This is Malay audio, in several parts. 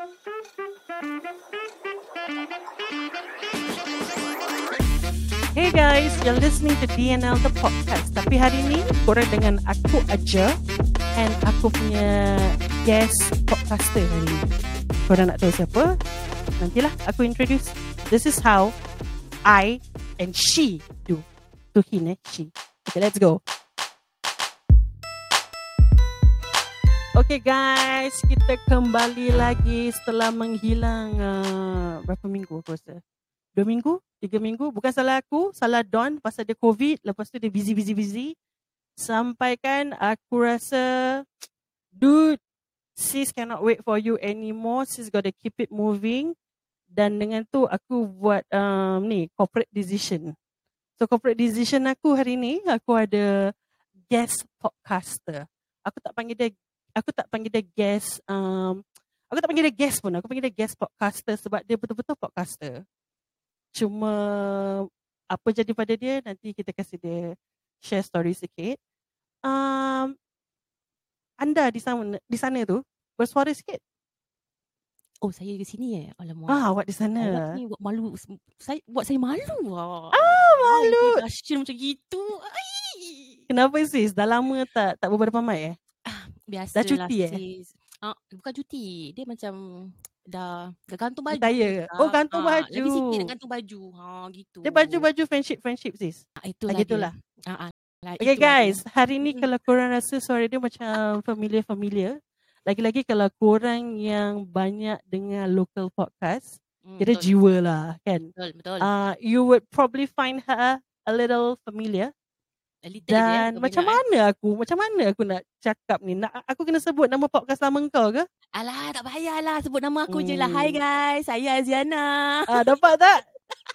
Hey guys, you're listening to DNL The Podcast. Tapi hari ni korang dengan aku aja and aku punya guest podcaster hari ni. Korang nak tahu siapa? Nantilah aku introduce. This is how I and she do. To him eh, she. Okay, let's go. Okay guys, kita kembali lagi setelah menghilang uh, berapa minggu aku rasa? Dua minggu? Tiga minggu? Bukan salah aku, salah Don pasal dia COVID. Lepas tu dia busy, busy, busy. Sampai kan aku rasa, dude, sis cannot wait for you anymore. Sis gotta keep it moving. Dan dengan tu aku buat um, ni, corporate decision. So corporate decision aku hari ni, aku ada guest podcaster. Aku tak panggil dia aku tak panggil dia guest um, aku tak panggil dia guest pun aku panggil dia guest podcaster sebab dia betul-betul podcaster. Cuma apa jadi pada dia nanti kita kasih dia share story sikit. Um, anda di sana di sana tu bersuara sikit? Oh saya ke sini eh? Alamak. Ah awak di Awak sana ni buat malu. Saya buat saya malu ah. ah malu. Introduction macam gitu. Ai. kenapa sis dah lama tak tak berbual depan mic eh Biasa Dah cuti, eh? sis. Ah, bukan cuti. Dia macam dah dah gantung baju. Ah, Oh, gantung ah, baju. Lagi sikit nak gantung baju. Ha gitu. dia baju-baju friendship friendship sis Ah, itulah. Ah, gitulah. Dia. Ah, ah, lah, Okay itulah guys, hari ni kalau korang rasa suara dia macam familiar-familiar, lagi-lagi kalau korang yang banyak dengar local podcast, dia. Kira betul, jiwa lah kan. Betul, betul. Uh, you would probably find her a little familiar. Little Dan tak macam banyak, eh. mana aku, macam mana aku nak cakap ni? Nak aku kena sebut nama podcast lama kau ke? Alah, tak payahlah. Sebut nama aku je lah. Hai Hmm. guys, saya Aziana. Ah, dapat tak?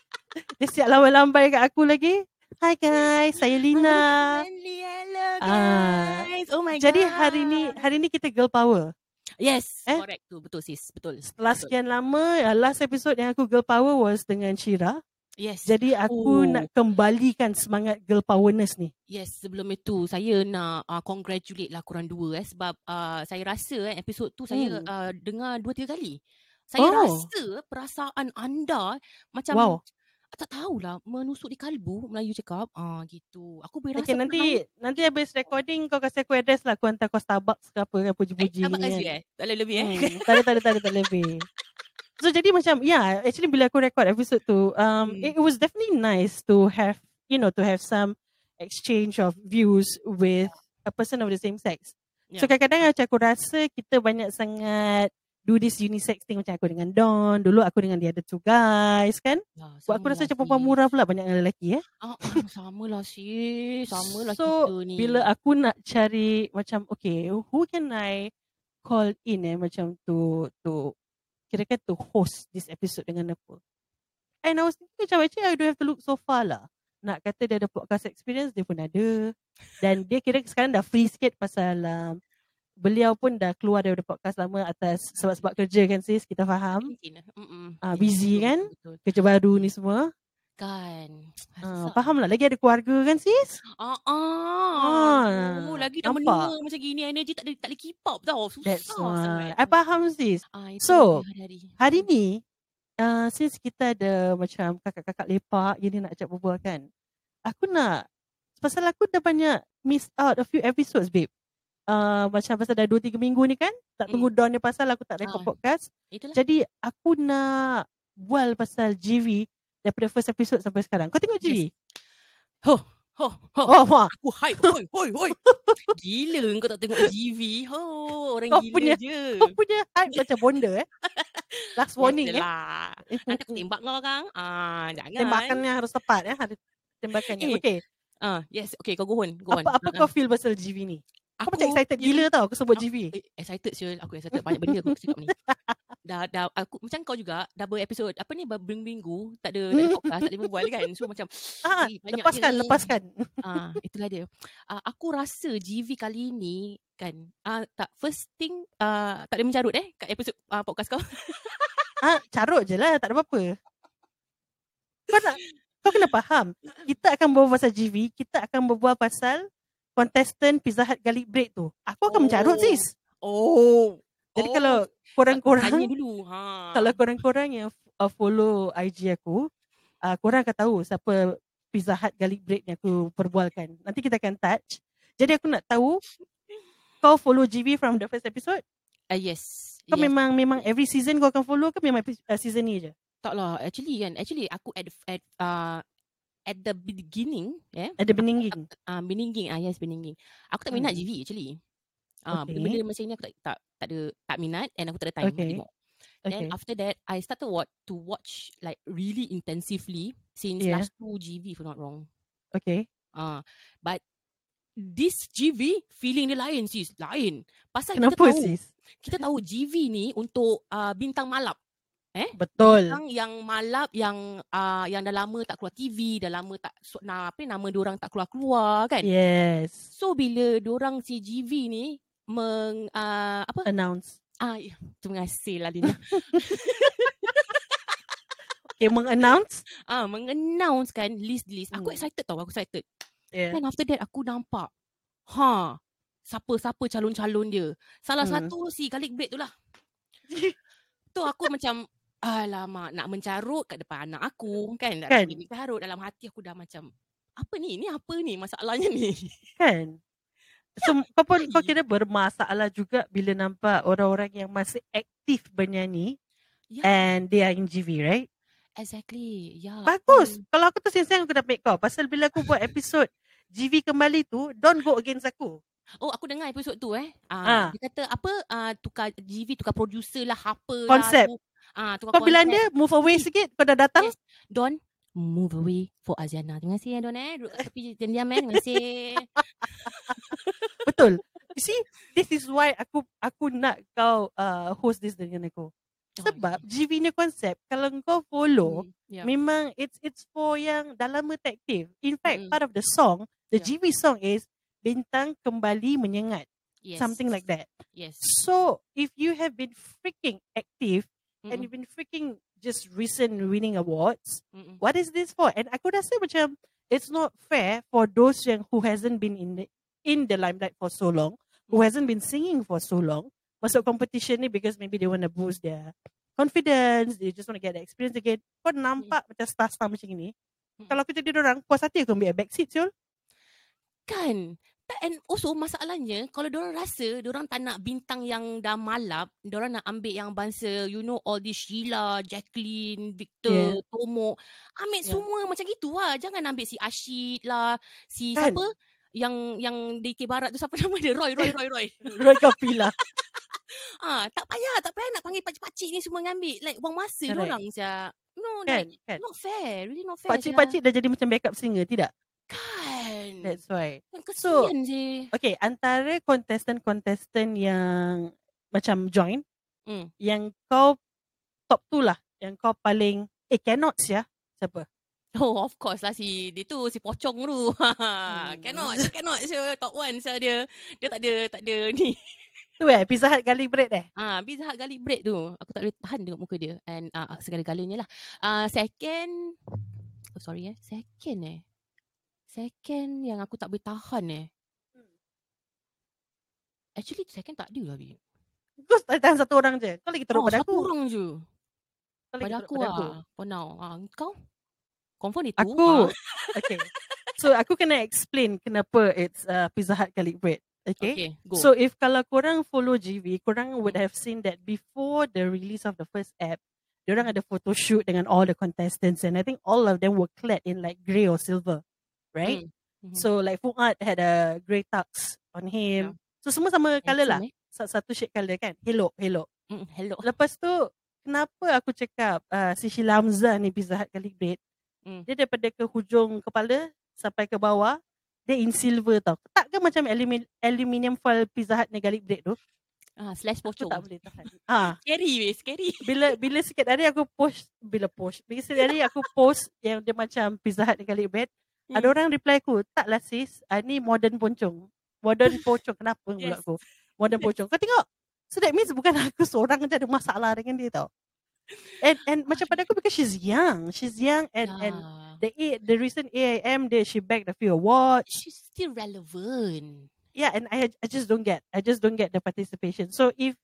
dia siap lambai-lambai kat aku lagi. Hi guys, saya Lina. Hello Ah, guys. Oh my Jadi god. hari ni hari ni kita girl power. Yes, Eh? correct tu. Betul sis, betul. Setelah Betul. sekian lama, last episode yang aku girl power was dengan Shira. Yes. Jadi aku Oh. nak kembalikan semangat girl powerness ni. Yes, sebelum itu saya nak uh, congratulate lah korang dua eh sebab uh, saya rasa eh, episod tu saya Hmm. uh, dengar dua tiga kali. Saya Oh. rasa perasaan anda macam Wow. tak tahulah menusuk di kalbu Melayu cakap ah gitu. Aku berasa Okay, nanti nanti habis recording kau kasih aku address lah. Aku hantar kau Starbucks ke apa ke puji-puji eh, abang ni kasih kan. eh. Tak boleh lebih eh. Hmm, tak ada, tak ada, tak ada, lebih. So jadi macam, yeah, actually bila aku record episode tu, um, Hmm. it, it was definitely nice to have, you know, to have some exchange of views with a person of the same sex. So Yeah. kadang-kadang macam aku rasa kita banyak sangat do this unisex thing macam aku dengan Don. Dulu aku dengan the other two guys kan. Ya, Buat aku rasa macam perempuan murah pula banyak dengan lelaki eh. Ah, ah, samalah sis. Samalah so kita ni. bila aku nak cari macam okay, who can I call in eh macam to to kira-kira to host this episode dengan apa. And I was thinking macam actually I don't have to look so far lah. Nak kata dia ada podcast experience, dia pun ada. Dan dia kira sekarang dah free sikit pasal um, beliau pun dah keluar daripada podcast lama atas sebab-sebab kerja kan sis, kita faham. Ah, Yes, busy kan? Kerja baru ni semua. Kan. Ah, Rasa- faham lah, lagi ada keluarga kan sis? Ah, Ah, ah. Oh, lagi dah nampak? menua macam gini energy tak boleh tak boleh keep up tau. Susah That's why. I faham sis. Ah, itu So, hari-hari. Hari ni, uh, since kita ada macam kakak-kakak lepak, gini nak ajak berbual kan. Aku nak, pasal aku dah banyak miss out a few episodes babe. Uh, macam pasal dah 2-3 minggu ni kan. Tak tunggu Dawn ni pasal aku tak record Ah. podcast. Itulah. Jadi aku nak bual pasal GV daripada first episode sampai sekarang. Kau tengok GV? Ho, ho, ho. Oh, wah. Aku hype. Hoi, hoi, hoi. Gila kau tak tengok GV. Ho, orang Kau gila punya- je. Kau punya hype macam bonda eh. Last warning eh. Nanti aku tembak kau kan. Ah, jangan. Tembakannya harus tepat eh. Ada tembakannya. Eh, Okay. Ah, yes. Okay, kau go on. Go on. Apa, apa Ah, kau feel pasal GV ni? Kau Aku macam excited gila tau aku sebut Aku- GV. Eh, excited Syul. Aku excited. Banyak benda aku cakap ni. Dah, dah, aku macam kau juga, dah berepisod, apa ni, berminggu, tak ada, tak ada podcast, tak ada berbual kan. So macam, Ah, eh, lepaskan, ni. lepaskan. Ah, itulah dia. Ah, aku rasa GV kali ni kan, ah, tak first thing, ah, tak ada mencarut eh kat episod ah, podcast kau. Ah, carut je lah, tak ada apa-apa. Kau nak, kau kena faham. Kita akan berbual pasal GV, kita akan berbual pasal contestant Pizza Hut garlic bread tu. Aku akan mencarut Oh. sis. Oh. Jadi Oh, kalau Tanya korang-korang dulu. Ha. kalau korang-korang yang uh, follow IG aku, uh, korang akan tahu siapa Pizza Hut garlic bread yang aku perbualkan. Nanti kita akan touch. Jadi aku nak tahu kau follow GV from the first episode? Uh, yes. Kau yes. memang memang every season kau akan follow ke memang uh, season ni je? tak lah. Actually kan. Actually aku at at uh, at the beginning, yeah. Ada beninging. Ah, uh, beninging. Ah, yes, beninging. Aku tak minat Hmm. GV actually. Ah, Okay. benda-benda macam ni aku tak tak tak ada tak minat and aku tak ada time Okay. tengok. Okay. Then after that, I started what to watch like really intensively since Yeah. last two GV if I'm not wrong. Okay. Ah, but this GV feeling dia lain sis, lain. Pasal Kenapa kita tahu sis? kita tahu GV ni untuk uh, bintang malap. Betul. Bintang yang malap yang uh, yang dah lama tak keluar TV, dah lama tak so, nah, apa ni, nama dia orang tak keluar-keluar kan. Yes. So bila orang si GV ni meng uh, apa Announce. ah ya, terima kasih lah Lina. Okay, meng-announce. ah mengannounce kan list-list. Aku Hmm. excited tau, aku excited. Yeah. Then after that aku nampak ha siapa-siapa calon-calon dia. Salah Hmm. satu si garlic bread tu lah. tu aku macam alamak nak mencarut kat depan anak aku kan. Nak Kan? kan? carut dalam hati aku dah macam apa ni? Ni apa ni masalahnya ni? Kan? So, kau pun kau kira bermasalah juga bila nampak orang-orang yang masih aktif bernyanyi Ya, and they are in GV, right? exactly. Ya. Bagus. Hmm. Kalau aku tu siang-siang aku dah make kau. Pasal bila aku buat episod GV kembali tu, don't go against aku. Oh, aku dengar episod tu eh. Ah. Ah, Dia kata apa uh, tukar GV, tukar producer lah, apa Konsep. lah. tu. Ah, tukar Kau bilang dia move away sikit, kau dah datang. Yes. Don, move away for Aziana. Terima kasih ya Don eh. Duduk kat tepi diam eh. Terima kasih. Betul. You see, this is why aku aku nak kau uh, host this dengan aku. Sebab GV ni konsep, kalau kau follow, Hmm, yeah. memang it's it's for yang dah lama tak aktif. In fact, Mm-mm. part of the song, the Yeah. GV song is Bintang Kembali Menyengat. yes. Something like that. Yes. So, if you have been freaking active and Mm-mm. you've been freaking just recent winning awards, Mm-mm. what is this for? And aku rasa macam it's not fair for those yang who hasn't been in the in the limelight for so long, who Mm. hasn't been singing for so long, masuk competition ni because maybe they want to boost their confidence, they just want to get the experience again. Kau nampak macam star-star macam ni. Mm. Kalau aku jadi orang, puas hati aku ambil back seat, Syul. Kan? Tak- And also masalahnya kalau diorang rasa diorang tak nak bintang yang dah malap, diorang nak ambil yang bangsa you know all this Sheila, Jacqueline, Victor, Tomo. Ambil Yeah. semua macam gitu lah. Jangan ambil si Ashid lah, si Kan? siapa yang yang DK Barat tu siapa nama dia? Roy, Roy, Roy, Roy. Roy Kapila. ah, tak payah, tak payah nak panggil pakcik-pakcik ni semua ngambil. Like buang masa Correct. diorang sia. No, kan? like kan? not fair. Really not fair. Pakcik-pakcik dah jadi macam backup singer, tidak? Kan. That's why. Kan So, je. Okay, antara contestant-contestant yang macam join, Hmm. yang kau top tu lah, yang kau paling, eh cannot ya, siapa? Oh, of course lah si dia tu si pocong tu. Hmm. cannot, cannot she top one saya dia. Dia tak ada tak ada ni. Tu eh, Pizza Hut garlic bread eh? Ah, Pizza Hut garlic bread tu. Aku tak boleh tahan tengok muka dia. And ah segala-galanya lah. Ah second Oh sorry eh. Second eh. Second yang aku tak boleh tahan eh. Actually second tak ada lah Bi. Kau tak tahan satu orang je. Kau lagi teruk Oh, pada satu aku. orang je. Kau Pada aku lah. For now. Ah, kau? Confirm itu? Aku, Ah. okay. So, aku kena explain kenapa it's uh, Pizza Hut garlic bread. Okay? Okay, go. So, if kalau korang follow GV, korang would have seen that before the release of the first app, diorang ada photo shoot dengan all the contestants and I think all of them were clad in like grey or silver. Right? Mm. Mhm. So, like Fuad had a grey tux on him. So, semua sama colour lah. Eh? Sa- Satu shade colour kan? Hello, hello. Mm, hello. Lepas tu, kenapa aku cakap uh, si Sheila Hamzah ni Pizza Hut bread, Mm. dia daripada ke hujung kepala sampai ke bawah, dia in silver tau. Tak ke macam alumi- aluminium foil Pizza Hut ni garlic bread tu? Ah, slash Aku pocong. tak boleh tahan. Ah, Scary weh, scary. bila bila sikit hari aku post, bila post, bila sikit hari aku post yang dia macam Pizza Hut ni garlic bread, Hmm. ada orang reply aku, taklah sis, ah, ni modern poncong. Modern poncong, kenapa pula Yes. aku? Modern poncong. Kau tengok, so that means bukan aku seorang je ada masalah dengan dia tau. And and macam pada aku because she's young. She's young and and Ah. the A, the recent AIM dia she bagged a few awards. she's still relevant. Yeah, and I I just don't get I just don't get the participation. So if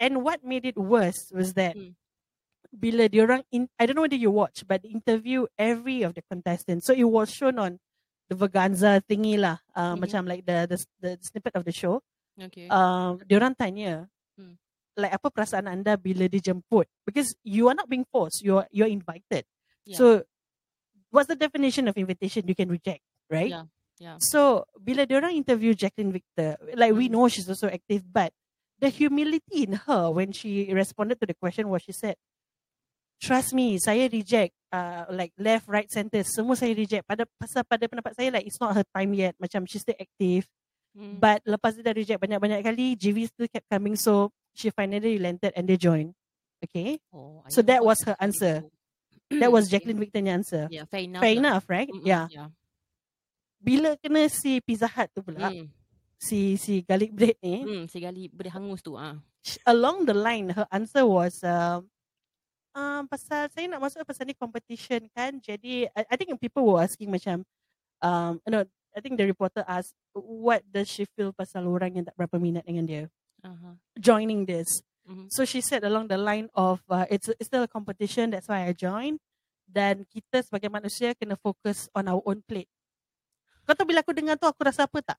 and what made it worse was that Hmm. Bila diorang in I don't know whether you watch but they interview every of the contestants so it was shown on the Vaganza thingy lah uh, Mhm. macam like the, the the snippet of the show Okay. um diorang tanya Hmm. like apa perasaan anda bila dijemput because you are not being forced you're you're invited Yeah. so what's the definition of invitation you can reject right Yeah. Yeah. so bila diorang interview Jacqueline Victor like we Mm. know she's also active but the humility in her when she responded to the question was she said trust me saya reject uh, like left right center semua saya reject pada pasal pada pendapat saya like it's not her time yet macam she's still active Hmm. but lepas dia dah reject banyak-banyak kali GV still kept coming so she finally relented and they joined okay Oh, so that was her answer that was. Jacqueline Victor's answer Yeah, fair enough. fair lah. enough right Mm-mm, yeah Yeah. bila kena si Pizza Hut tu pula Hmm. si si garlic bread ni Hmm. Segali berhangus tu ah. along the line her answer was um, um pasal saya nak masuk pasal ni competition kan jadi I, I think people were asking macam um no I think the reporter asked what does she feel pasal orang yang tak berapa minat dengan dia Uh-huh. joining this Mhm. so she said along the line of uh, it's it's still a competition that's why I joined dan kita sebagai manusia kena fokus on our own plate kau tahu bila aku dengar tu aku rasa apa tak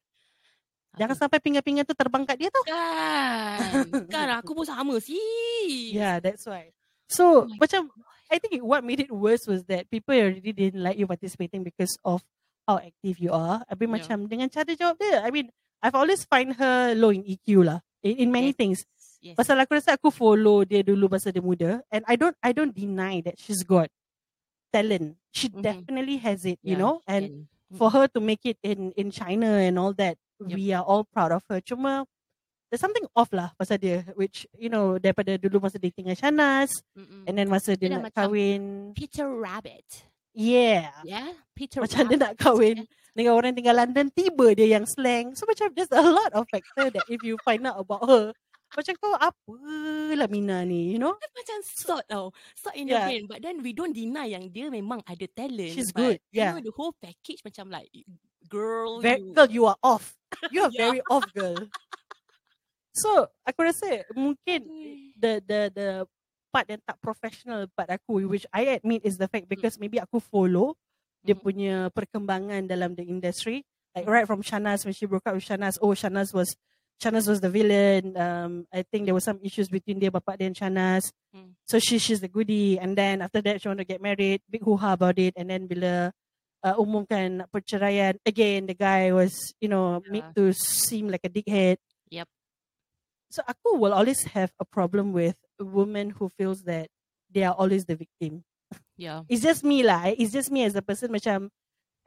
jangan sampai pinggan-pinggan tu terbang kat dia tau Kan. kan aku pun sama sih. Yeah, that's why. So, Oh macam I think what made it worse was that people already didn't like you participating because of how active you are. I mean, Yeah. macam dengan cara jawab dia. I mean, I've always find her low in EQ lah. In, in many Yes. things. Yes. Pasal aku rasa aku follow dia dulu masa dia muda. And I don't I don't deny that she's got talent. She Mhm. definitely has it, you Yeah, know. she And can. for her to make it in in China and all that, Yep. we are all proud of her. Cuma there's something off lah pasal dia, which you know daripada dulu masa dating dengan Shanas, Mm-mm. and then masa dia Dia nak macam kahwin, Peter Rabbit. yeah, Yeah, Peter macam dia nak Rabbit. kahwin dengan orang tinggal London, tiba dia yang slang. So macam there's a lot of factor that if you find out about her, macam kau apa lah Mina ni, you know? Macam sort tau. Sort in Yeah. the brain. But then we don't deny yang dia memang ada talent. She's good, yeah. You know, the whole package macam like, girl, Very, you... girl, you are off. You are Yeah. very off, girl. So aku rasa mungkin the the the part yang tak professional part aku which I admit is the fact because maybe aku follow dia Mhm. punya perkembangan dalam the industry like Mhm. right from Shanas when she broke up with Shanas oh Shanas was Shanas was the villain um I think there was some issues between dia bapak dia and Shanas Hmm. so she she's the goodie and then after that she want to get married big hoo-ha about it and then bila uh, umumkan perceraian again the guy was you know made Yeah. to seem like a dickhead Yep. So aku will always have a problem with a woman who feels that they are always the victim. Yeah. It's just me lah. It's just me as a person macam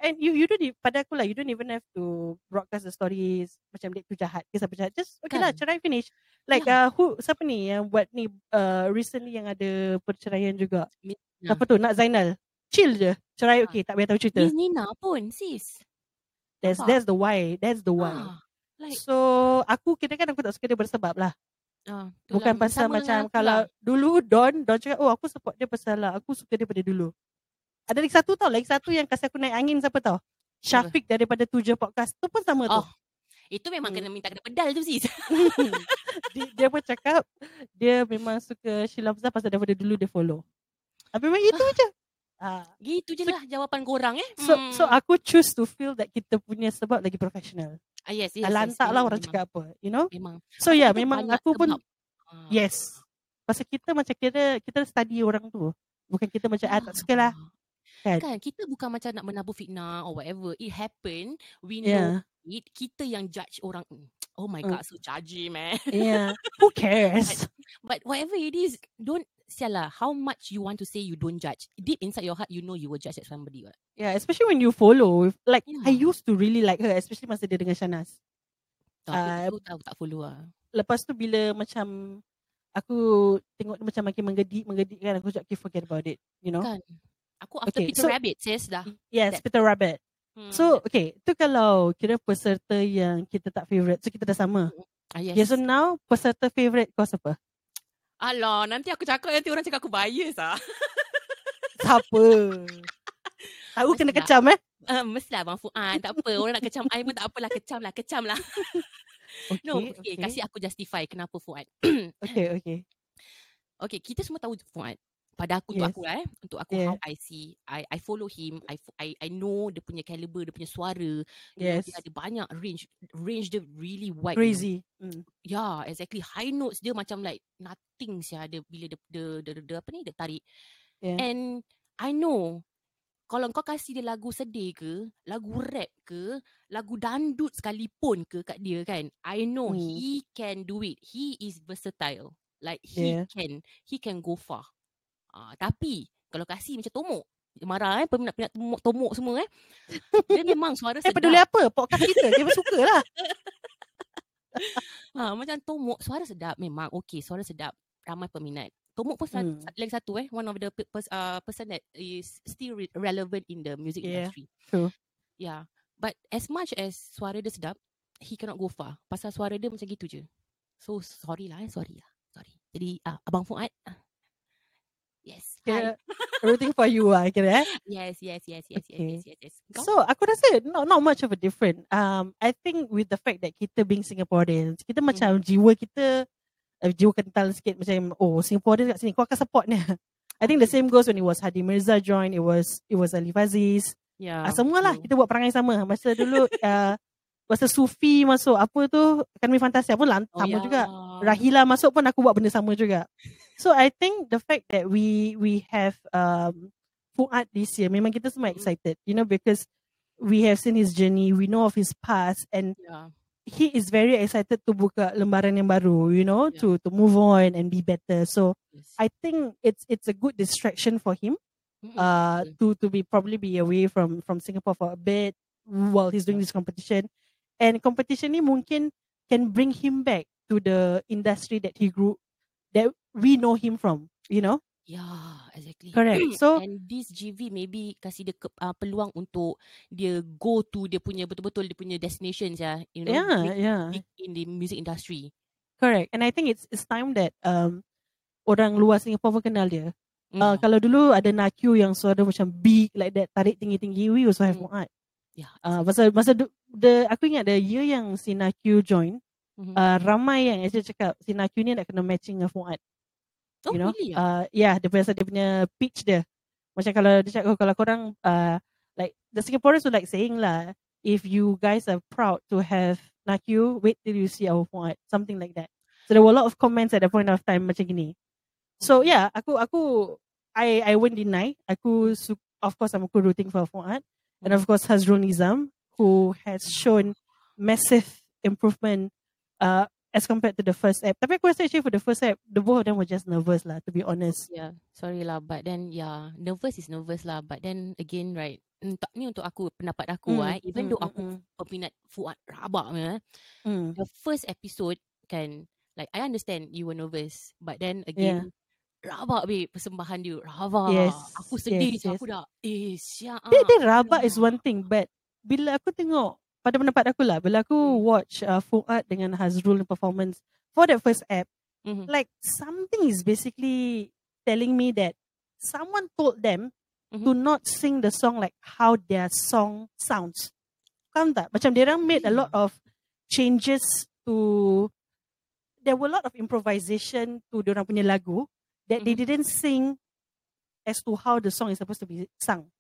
and you you don't e- pada aku lah you don't even have to broadcast the stories macam dia tu jahat ke siapa jahat just okay lah Kan. cerai finish like uh, who siapa ni yang buat ni uh, recently yang ada perceraian juga Mina. siapa tu Nak Zainal chill je cerai Ah. okay tak payah tahu cerita Miss Nina pun, sis. that's nampak? that's the why that's the why Ah, like, so aku kira kan aku tak suka dia bersebab lah ah, tu Bukan lah, pasal sama macam kalau lah. dulu Don Don cakap oh aku support dia pasal lah aku suka dia pada dulu. Ada lagi satu tau, lagi satu yang kasih aku naik angin siapa tau? Syafiq daripada Tujuh Podcast tu pun sama tu. Oh, itu memang Hmm. kena minta kena pedal tu sis. dia, dia pun cakap dia memang suka Sheila Hamzah pasal daripada dulu dia follow. Tapi memang itu je. Ah, Gitu je lah jawapan korang eh. so Hmm. so aku choose to feel that kita punya sebab lagi profesional. Ah, yes, yes, Yes, yes, Lantak lah memang, orang memang, cakap apa, you know? Memang. So yeah, Kita memang aku pun. Ah. yes. Pasal kita macam kira kita study orang tu. Bukan kita macam ah tak suka lah. Kan? Kan kita bukan macam nak menabur fitnah or whatever. It happen, we Yeah. know it. Kita yang judge orang. Mm, Oh my Mm. god, so judgy man. Yeah. Who cares? But whatever it is, don't sialah how much you want to say you don't judge. Deep inside your heart, you know you will judge at somebody. What? Yeah, especially when you follow. Like I Yeah. used to really like her, especially masa dia dengan Shanas. Tak, Ah, aku tahu tak follow lah. Lepas tu bila macam aku tengok dia macam makin menggedik, menggedik kan aku cakap okay, forget about it, you know. Kan? Aku after Okay, Peter so- Rabbit, sis dah. Yes, that- Peter Rabbit. Hmm. So, okay, tu kalau kira peserta yang kita tak favourite. So kita dah sama. ah, yes. Okay, so now peserta favourite kau siapa? Alah, nanti aku cakap nanti orang cakap aku bias ah. Siapa? Tahu kena Mestilah. kecam eh? Uh, mestilah Abang Fuad. Tak apa. Orang nak kecam I pun tak apalah. Kecam lah. Kecam lah. Okay, No, okay, okay. kasih aku justify kenapa Fuad. Okay, okay. Okay, kita semua tahu Fuad. Pada aku untuk Yes. aku lah eh, untuk aku Yeah. how I see, I I follow him, I I I know dia punya caliber, dia punya suara. Yes. dia ada banyak range, range dia really wide. you know. Crazy. Mm. Yeah, exactly. High notes dia macam like nothing sia dia bila dia dia, dia, dia, dia apa ni dia tarik. Yeah. And I know kalau kau kasih dia lagu sedih ke, lagu rap ke, lagu dandut sekalipun ke kat dia kan, I know Hmm. he can do it. He is versatile. Like he Yeah. can he can go far. Ah, tapi kalau kasih macam tomok, dia marah eh peminat-peminat tomok, tomok semua eh. Dia memang suara Eh, sedap. peduli apa? Podcast kita. Dia suka lah. Ha, macam Tomok suara sedap memang okey suara sedap ramai peminat. Tomok pun Hmm. hmm. lagi satu eh one of the pe- pers, uh, person that is still re- relevant in the music Yeah, industry. true. Yeah. But as much as suara dia sedap, he cannot go far. Pasal suara dia macam gitu je. So sorry lah eh, sorry lah. Sorry. Jadi uh, Abang Fuad. ah. Yes. Kira rooting for you lah kira eh. Yes, yes, yes, yes, Okay. yes, yes, yes. Kau? So aku rasa not not much of a different. Um, I think with the fact that kita being Singaporeans, kita macam jiwa kita uh, jiwa kental sikit macam oh Singaporean kat sini kau akan support ni. I think the same goes when it was Hadi Mirza join, it was it was Alif Aziz. yeah. Ah, semualah true. kita buat perangai sama. Masa dulu uh, masa Sufi masuk apa tu Akademi Fantasi pun lant- Oh, sama yeah. juga. Rahila masuk pun aku buat benda sama juga. So I think the fact that we we have um Fuad this year memang kita semua Mm. excited, you know, because we have seen his journey, we know of his past and Yeah. he is very excited to buka lembaran yang baru, you know, Yeah. to to move on and be better. So Yes. I think it's it's a good distraction for him Mm-mm. uh to to be probably be away from from Singapore for a bit while he's doing this competition. And competition ni mungkin can bring him back to the industry that he grew that we know him from, you know? Yeah, exactly. Correct. So and this GV maybe kasih dia ke, uh, peluang untuk dia go to dia punya betul-betul dia punya destinations ya, you know, yeah, big, yeah. big in the music industry. Correct. And I think it's it's time that um orang luar Singapore pun kenal dia. Uh, Mm. kalau dulu ada Nakyu yang suara macam big like that, tarik tinggi-tinggi, we also have Mm. Muad. yeah. Uh, masa masa the aku ingat the year yang si Nakyu join, Mhm. uh, ramai yang actually cakap si Nakyu ni nak kena matching dengan Fuad. oh, you know? really? uh, yeah dia punya dia punya pitch dia. Macam kalau dia cakap oh, kalau korang uh, like the Singaporeans would like saying lah if you guys are proud to have Nakyu wait till you see our Fuad. Something like that. So there were a lot of comments at that point of time macam gini. So yeah aku aku I I won't deny. Aku of course I'm aku rooting for Fuad. And of course Hazrul Nizam who has shown massive improvement uh, as compared to the first app. Tapi aku rasa actually for the first app, the both of them were just nervous lah, to be honest. Yeah, sorry lah, but then yeah, nervous is nervous lah, but then again right, untuk ni untuk aku pendapat aku Mm, eh, even mm, though mm, aku mm. peminat Fuad rabak Mm. the first episode kan, like I understand you were nervous, but then again rabak babe persembahan dia rabak. Yes, Aku sedih yes, yes. aku dah eh siap. Dia, dia rabak is one thing, but bila aku tengok, pada pendapat aku lah, bila aku Hmm. watch uh, Fuad dengan Hazrul performance for that first app, Mhm. like something is basically telling me that someone told them Mhm. to not sing the song like how their song sounds. Faham tak? Macam dia orang made a lot of changes to there were a lot of improvisation to dia orang punya lagu that they Mhm. didn't sing as to how the song is supposed to be sung.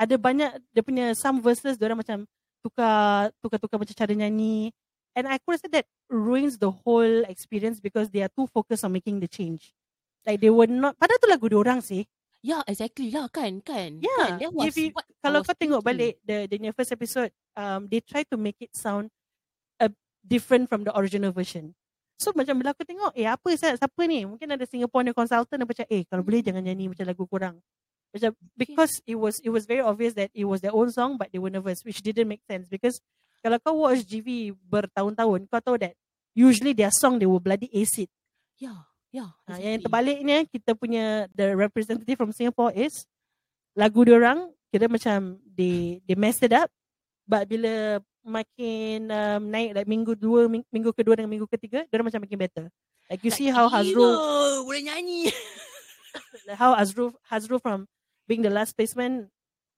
Ada banyak dia punya some verses dia orang macam tukar tukar-tukar macam cara nyanyi and aku rasa that ruins the whole experience because they are too focused on making the change. Like they were not padahal tu lagu dia orang sih. Yeah, exactly lah kan kan. Yeah, kan? That was if you- what I kalau kau tengok balik the the punya first episode, um, they try to make it sound uh, different from the original version. So macam bila aku tengok, eh apa siapa ni? Mungkin ada Singapore consultant yang macam, eh kalau boleh jangan nyanyi macam lagu kurang. Macam because it was it was very obvious that it was their own song but they were nervous which didn't make sense because kalau kau watch GV bertahun-tahun kau tahu that usually their song they will bloody ace it. Yeah, yeah. Ha, yang exactly. terbaliknya kita punya the representative from Singapore is lagu dia orang kira macam they they messed it up but bila makin um, naik like minggu dua ming- minggu kedua dan minggu ketiga dia macam makin better. Like you Tak see how Hazrul boleh nyanyi. like how Hazrul Hazrul from being the last placement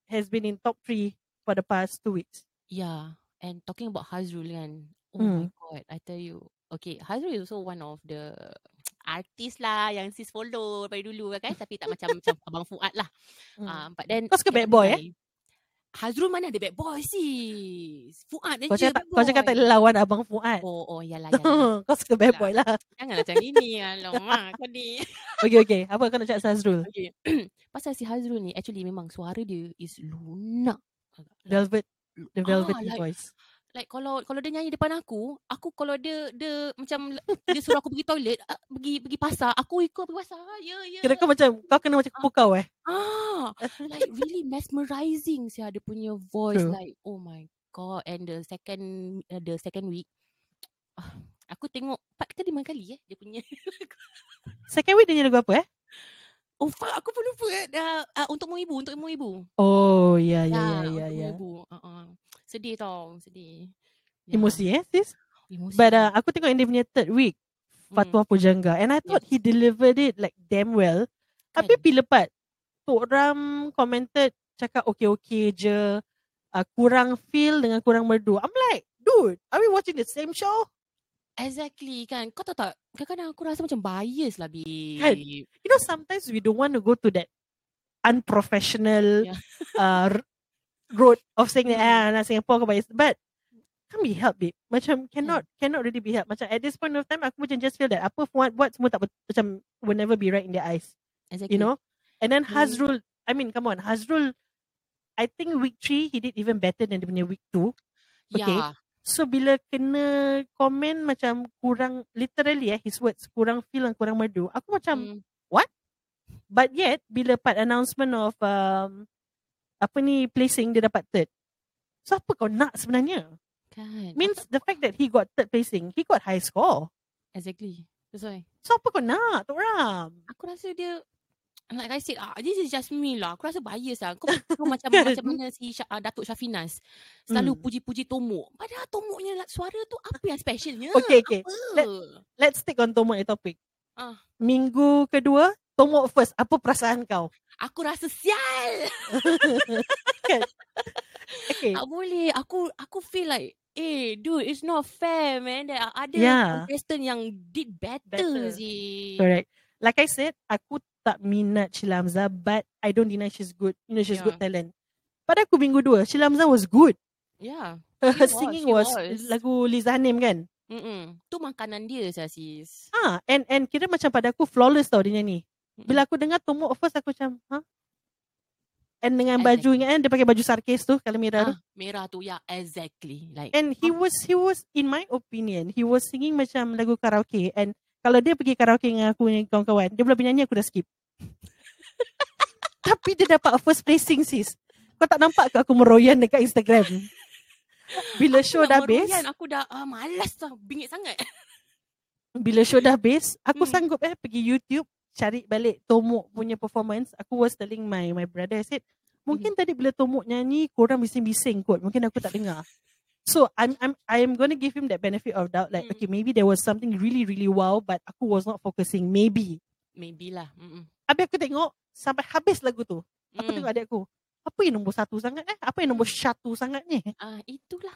has been in top three for the past two weeks. Yeah, and talking about Hazrul kan, Oh my Hmm. god, I tell you. Okay, Hazrul is also one of the artis lah yang sis follow dari dulu kan tapi tak macam macam abang Fuad lah. Hmm. Uh, but then Kau suka bad boy, eh? Hazrul mana ada bad boy sis. Fuad Kau je cakap, bad kau cakap tak boy. boleh lawan Abang Fuad. Oh, oh, yalah, yalah. kau suka bad boy lah. Jangan macam ini. Alamak, kau ni. Okay, okay. Apa kau nak cakap pasal Azrul? Okay. Pasal si Hazrul ni, actually memang suara dia is lunak. Velvet. The Ah, velvety like- voice. Like kalau kalau dia nyanyi depan aku, aku kalau dia dia macam dia suruh aku pergi toilet, ah, pergi pergi pasar, aku ikut pergi pasar. Ya, ya. Kira kau macam, kau kena macam pukau eh. Ah, like really mesmerizing sia dia punya voice True. like oh my god and the second uh, the second week ah, aku tengok empat ke lima kali eh dia punya Second week dia nyanyi lagu apa eh? Oh fuck aku pun lupa eh uh, uh, untuk mu ibu untuk mu ibu Oh, ya, ya, Ya, ya, ya, untuk ya. ibu uh-uh. sedih tau sedih Ya, Emosi eh, sis? emosi But uh, aku tengok yang dia punya third week, Hmm, Fatwa Pujangga. And I thought he delivered it like damn well. kan? Tapi bila lepas, Tok Ram commented, cakap okay-okay je. Uh, kurang feel dengan kurang merdu. I'm like, dude, are we watching the same show? Exactly kan kau tahu tak kadang-kadang aku rasa macam bias lah babe Kan? You know, sometimes we don't want to go to that unprofessional Yeah. uh, road of saying that, Mm. ah, nak Singapore ke bias. But, can't be helped, babe. Macam, cannot, cannot really be helped. Macam, at this point of time, aku macam just feel that apa Fuad buat semua tak, macam, will never be right in their eyes. exactly You know? And then. Hazrul, I mean, come on, Hazrul, I think week three, he did even better than dia punya week two. okay. yeah So bila kena komen macam kurang literally eh his words kurang feel dan kurang merdu. Aku macam Hmm. but yet bila part announcement of um, apa ni placing dia dapat third. So apa kau nak sebenarnya? kan Means the fact that he got third placing, he got high score. exactly that's why So apa kau nak, Tok Ram? aku rasa dia like I said ah this is just me lah aku rasa bias lah kau, kau macam macam mana si uh, Datuk Syafinas selalu Hmm. puji-puji Tomok padahal Tomoknya la- suara tu apa yang specialnya Okay, okay. apa Let- Let's stick on Tomok ni topik. Ah. Minggu kedua, Tomok first. Apa perasaan kau? aku rasa sial Okay. tak boleh aku aku feel like eh dude it's not fair man there are other Yeah. contestant yang did better, Better. sih Correct. Like I said, aku tak minat Sheila Hamzah, but I don't deny she's good. You know, she's Yeah. good talent. Pada aku minggu dua, Sheila Hamzah was good. yeah Her was, singing was, was. lagu Liza Hanim kan? Mm-mm. tu makanan dia saya sis Ah, and and kira macam pada aku flawless tau dia nyanyi. Mm-mm. Bila aku dengar Tomok first aku macam, ha? And dengan Exactly. baju ingat kan dia pakai baju sarkis tu kalau merah tu. ah, merah tu ya exactly like And he was he was in my opinion, he was singing macam lagu karaoke and kalau dia pergi karaoke dengan aku dengan kawan-kawan, dia belum nyanyi aku dah skip. Tapi dia dapat first placing sis. Kau tak nampak ke aku meroyan dekat Instagram? Bila Aku show dah habis, meroyan, aku dah ah, malas lah bingit sangat bila show dah habis, aku Hmm. sanggup eh pergi YouTube cari balik Tomok punya performance. Aku was telling my my brother, I said, mungkin tadi bila Tomok nyanyi, korang bising-bising kot. Mungkin aku tak dengar. So I'm I'm I'm gonna give him that benefit of doubt. Like, Hmm. okay, maybe there was something really really wow, but aku was not focusing. Maybe. maybe lah Mm-mm. Habis aku tengok sampai habis lagu tu. Aku Mm. tengok adik aku. Apa yang nombor satu sangat eh? Apa yang nombor satu sangat ni? ah itulah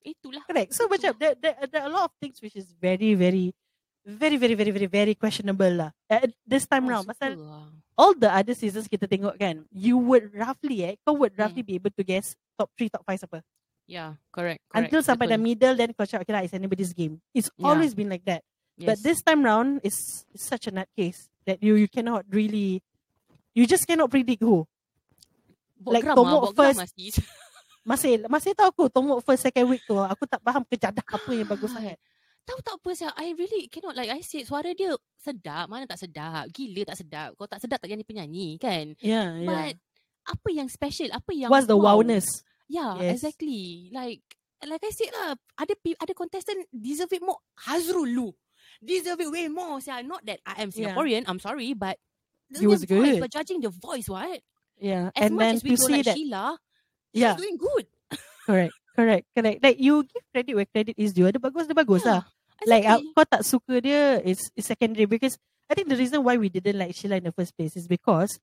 itulah Correct. So macam there, there, there are a lot of things which is very very very very very very very questionable lah. Uh, this time Ah, round. Pasal lah. all the other seasons kita tengok kan, you would roughly eh, kau would Hmm. roughly be able to guess top 3, top 5 siapa. Yeah correct, correct. Until sampai the Betul. middle then kau cakap, okay lah, it's anybody's game. It's Yeah. always been like that. But Yes. this time round is is such a nutcase that you you cannot really, you just cannot predict who. Buat like Tomok ah, first. Masih masih tahu aku Tomok first second week tu, aku tak faham kejadah apa yang bagus sangat. Tahu tak apa saya I really cannot like I said suara dia sedap mana tak sedap gila tak sedap kau tak sedap tak jadi penyanyi kan Yeah, but yeah. apa yang special apa yang What's the wow? wowness? Yeah, Yes. exactly. Like like I said lah, ada ada contestant deserve it more. Hazrul lu. Deserve it way more. Saya not that I am Yeah. Singaporean, I'm sorry, but He was voice, good. But judging the voice, what? Yeah, As and then as we to see like that, Sheila, yeah, she's doing good. correct, correct, correct. Like you give credit where credit is due. Ada bagus, ada bagus lah. Like uh, exactly. kau tak suka dia is, is secondary because I think the reason why we didn't like Sheila in the first place is because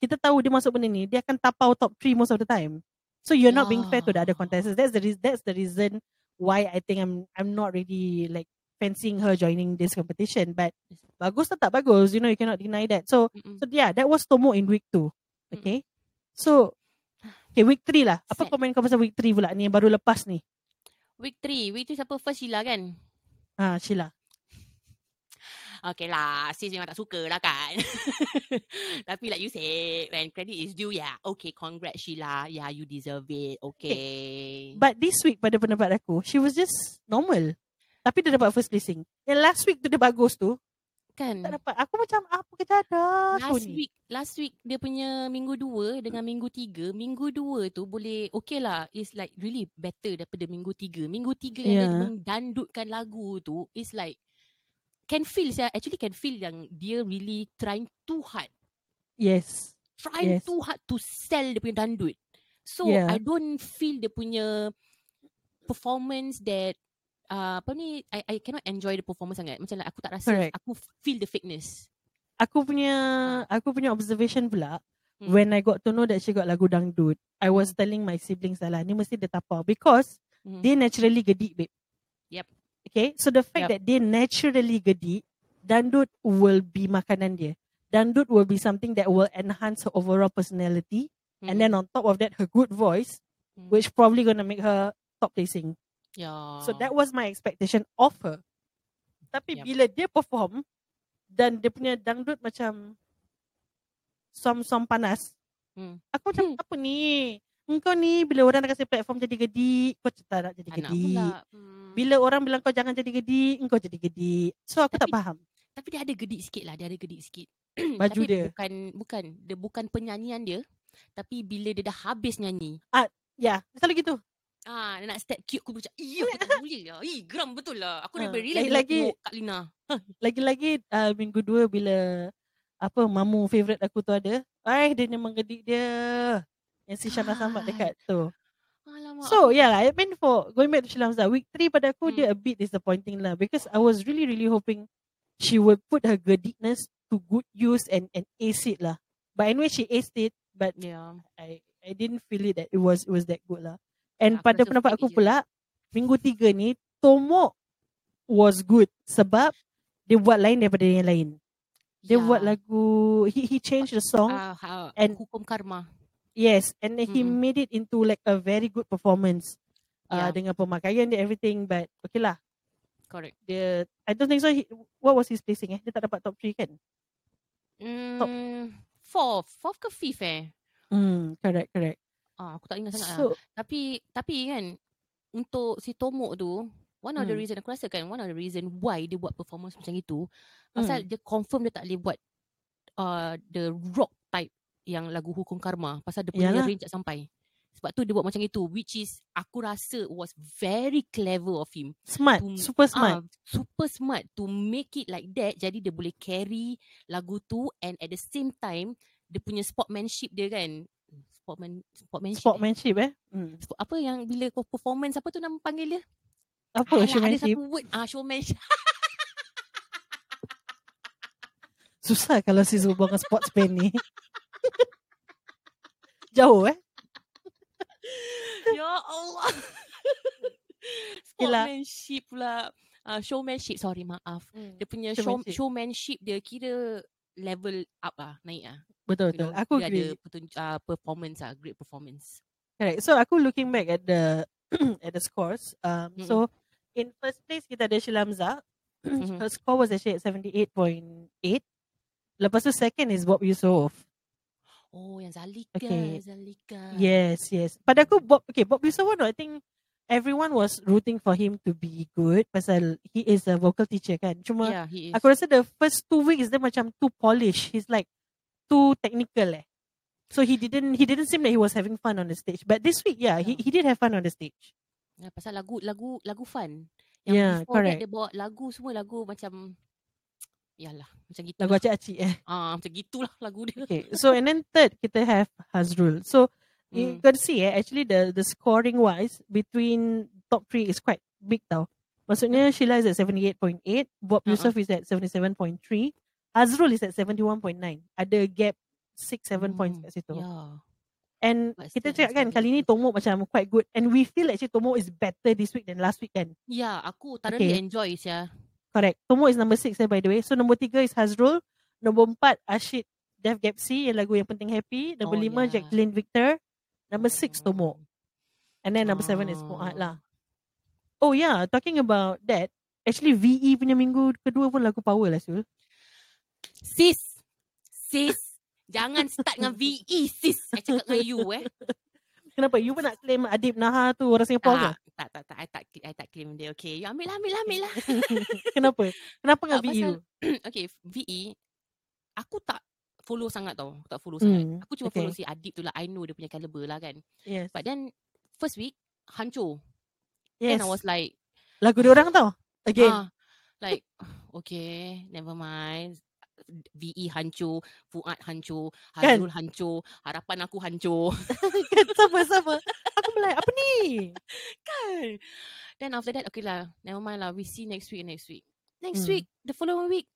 kita tahu dia masuk benda ni dia akan tapau top 3 most of the time. So you're not being fair to the other contestants. That's the reason. That's the reason why I think I'm I'm not really like fancying her joining this competition. But bagus atau tak bagus, you know, you cannot deny that. So Mm-mm. so yeah, that was Tomo in week two. Okay. So okay, week three lah. Apa Sad. komen kau pasal week three pula ni yang baru lepas ni? Week 3. Week 3 siapa first Sheila kan? Ah, Sheila. Okay lah, sis memang tak suka lah kan. Tapi like you said, when credit is due, yeah. Okay, congrats Sheila. Yeah, you deserve it. Okay. But this week pada pendapat aku, she was just normal. Tapi dia dapat first placing. Yang last week tu dia bagus tu, Kan? tak dapat. Aku macam apa kejadah tu Last ni. week, last week dia punya minggu dua dengan minggu tiga. Minggu dua tu boleh okay lah. It's like really better daripada minggu tiga. Minggu tiga yang dia Yeah. mendandutkan lagu tu is like can feel saya actually can feel yang dia really trying too hard. Yes. Trying Yes. too hard to sell dia punya dandut. So Yeah. I don't feel dia punya performance that uh, apa ni I, I cannot enjoy the performance sangat. Macam like aku tak rasa Correct. aku feel the fakeness. Aku punya aku punya observation pula Hmm. when I got to know that she got lagu dangdut, I was telling my siblings lah, ni mesti dia tapau because Hmm. they naturally gedik babe. Yep. Okay, so the fact Yep. that they naturally gedik, dangdut will be makanan dia. Dangdut will be something that will enhance her overall personality. And then on top of that, her good voice, Mm. which probably gonna make her top placing. yeah. So that was my expectation of her. Tapi Yup. bila dia perform dan dia punya dangdut macam som-som panas. Hmm. Aku macam Hmm. apa ni? Engkau ni bila orang nak kasi platform jadi gedik, kau tak nak jadi anak gedik. pula. Hmm. Bila orang bilang kau jangan jadi gedik, engkau jadi gedik. So aku tak Tapi- faham. Tapi dia ada gedik sikit lah. Dia ada gedik sikit. Baju tapi dia. Bukan, bukan. Dia bukan penyanyian dia. Tapi bila dia dah habis nyanyi. Ya, selalu gitu. Ah, dia nak step cute aku macam, iya aku tak boleh lah. Ih, geram betul lah. Aku dah Ah, beri lagi tengok Kak Lina. Lagi-lagi uh, minggu dua bila apa mamu favourite aku tu ada. Ay, dia memang gedik dia. Yang si Shana Samad dekat tu. Alamak. So yeah lah, I mean for going back to Sheila Hamzah, week 3 pada aku Hmm. dia a bit disappointing lah because I was really really hoping she would put her goodiness to good use and and ace it lah. But anyway she aced it, but Yeah. I I didn't feel it that it was it was that good lah. And Aku pada pendapat aku je. pula, minggu tiga ni Tomo was good sebab dia buat lain daripada yang lain. Dia yeah. buat lagu he he changed the song. Ah, ha, and- hukum karma. Yes, and then he Mm-mm. made it into like a very good performance. Uh, Yeah. dengan pemakaian dia everything but okay lah. Correct. Dia I don't think so he, what was his placing eh? Dia tak dapat top 3 kan? Mm, fourth. Fourth ke fifth eh? Hmm, correct, correct. Ah, aku tak ingat sangat lah. So, Tapi tapi kan untuk si Tomok tu one of the Hmm. reason aku rasa kan one of the reason why dia buat performance macam itu pasal Hmm. dia confirm dia tak boleh buat uh, the rock type yang lagu Hukum Karma pasal dia punya Yalah. range tak sampai. Sebab tu dia buat macam itu which is aku rasa was very clever of him. smart, to- super smart. Ah, super smart to make it like that jadi dia boleh carry lagu tu and at the same time dia punya sportmanship dia kan sportman sportmanship eh? Sportmanship eh. Hmm. Sp- apa yang bila kau performance apa tu nama panggil dia? Apa Alah, ada showmanship? satu word ah showmanship. Susah kalau si Zul dengan sports pen ni. Jauh eh. ya Allah. Sportmanship pula. Uh, showmanship sorry maaf. Dia punya show, Showmanship. showmanship dia kira level up lah, naik lah. Betul You betul. know, Aku dia agree. ada petun- uh, performance ah, great performance. Correct. So aku looking back at the at the scores. Um, Mm-mm. so in first place kita ada Sheila Hamzah. Mhm. Her score was actually at 78.8. Lepas tu second is Bob Yusof. Oh, yang Zalika, Okay. Zalika. Yes, yes. Pada aku Bob okay, Bob no, I think everyone was rooting for him to be good pasal he is a vocal teacher kan. Cuma Yeah, he is. aku rasa the first two weeks dia macam too polished. He's like too technical eh. So he didn't he didn't seem like he was having fun on the stage. But this week, yeah, he Yeah. he did have fun on the stage. Ya, pasal lagu lagu lagu fun. Yang Yeah, before correct. that dia bawa lagu semua lagu macam Yalah, macam gitu. Lagu acik-acik eh. Ah, macam gitulah lagu dia. Okay, so and then third kita have Hazrul. So you Mm. can see eh, actually the the scoring wise between top three is quite big tau. Maksudnya Sheila is at 78.8, Bob Uh-uh. Yusof is at 77.3, Hazrul is at 71.9. Ada gap 6 7 points Hmm, kat situ. Ya. And But kita cakap kan kali ni Tomo macam quite good and we feel actually Tomo is better this week than last week kan. Ya, aku thoroughly Okay. enjoy sia. Correct. Tomo is number six eh, by the way. So nombor tiga is Hazrul. Nombor empat Ashid Dev Gapsi yang lagu yang penting happy. Nombor Oh, lima yeah. Jacqueline Victor. Number six Tomo. And then number seven is Oh. Fuad lah. Oh yeah, talking about that. Actually VE punya minggu kedua pun lagu power lah Sul. Sis. Sis. Jangan start dengan VE sis. I cakap dengan you eh. Kenapa? You pun nak claim Adib Naha tu orang Singapore ke? Tak, tak, tak. I tak, I tak claim dia. Okay, you ambil lah, ambil lah, ambil lah. Kenapa? Kenapa dengan Tak, VE okay, VE, aku tak follow sangat tau. Tak follow sangat. Hmm, Aku cuma okay. follow si Adib tu lah. I know dia punya caliber lah kan. Yes. But then, first week, hancur. yes. And I was like, Lagu dia orang tau. Again. ah, like, okay, never mind. VE hancur, Fuad hancur, Kan? Hazrul hancur, harapan aku hancur. kan sama-sama. Aku mulai apa ni? kan? Then after that, okay lah, never mind lah. We see next week, next week. Next Hmm. week, the following week,